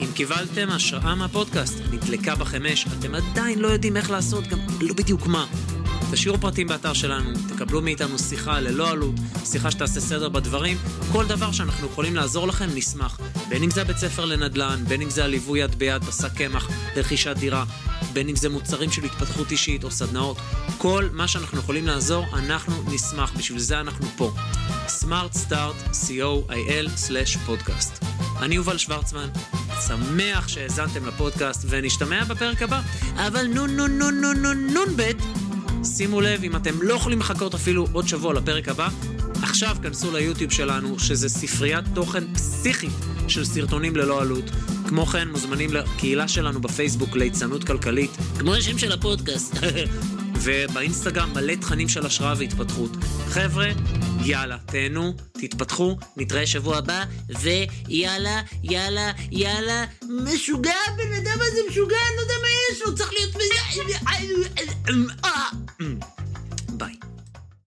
אם קיבלתם השראה מהפודקאסט, נדלקה בכם אתם עדיין לא יודעים איך לעשות, גם לא בדיוק מה. תשאירו פרטים באתר שלנו, תקבלו מאיתנו שיחה ללא עלות, שיחה שתעשה סדר בדברים, כל דבר שאנחנו יכולים לעזור לכם, נשמח. בין אם זה הבית ספר לנדל"ן, בין אם זה הליווי יד ביד בשק קמח לרכישת דירה, בין אם זה מוצרים של התפתחות אישית או סדנאות, כל מה שאנחנו יכולים לעזור, אנחנו נשמח, בשביל זה אנחנו פה. Smart Start, co.il/פודקאסט. אני יובל שוורצמן, שמח שהאזנתם לפודקאסט ונשתמע בפרק הבא, אבל נון נון נון נון נון נון בית. שימו לב, אם אתם לא יכולים לחכות אפילו עוד שבוע לפרק הבא, עכשיו כנסו ליוטיוב שלנו, שזה ספריית תוכן פסיכית של סרטונים ללא עלות. כמו כן, מוזמנים לקהילה שלנו בפייסבוק ליצנות כלכלית, כמו השם של הפודקאסט. (laughs) ובאינסטגרם מלא תכנים של השראה והתפתחות. חבר'ה, יאללה, תהנו, תתפתחו, נתראה שבוע הבא, ויאללה, יאללה, יאללה, משוגע, הבן אדם הזה משוגע, אני לא יודע מה יש לו, צריך להיות...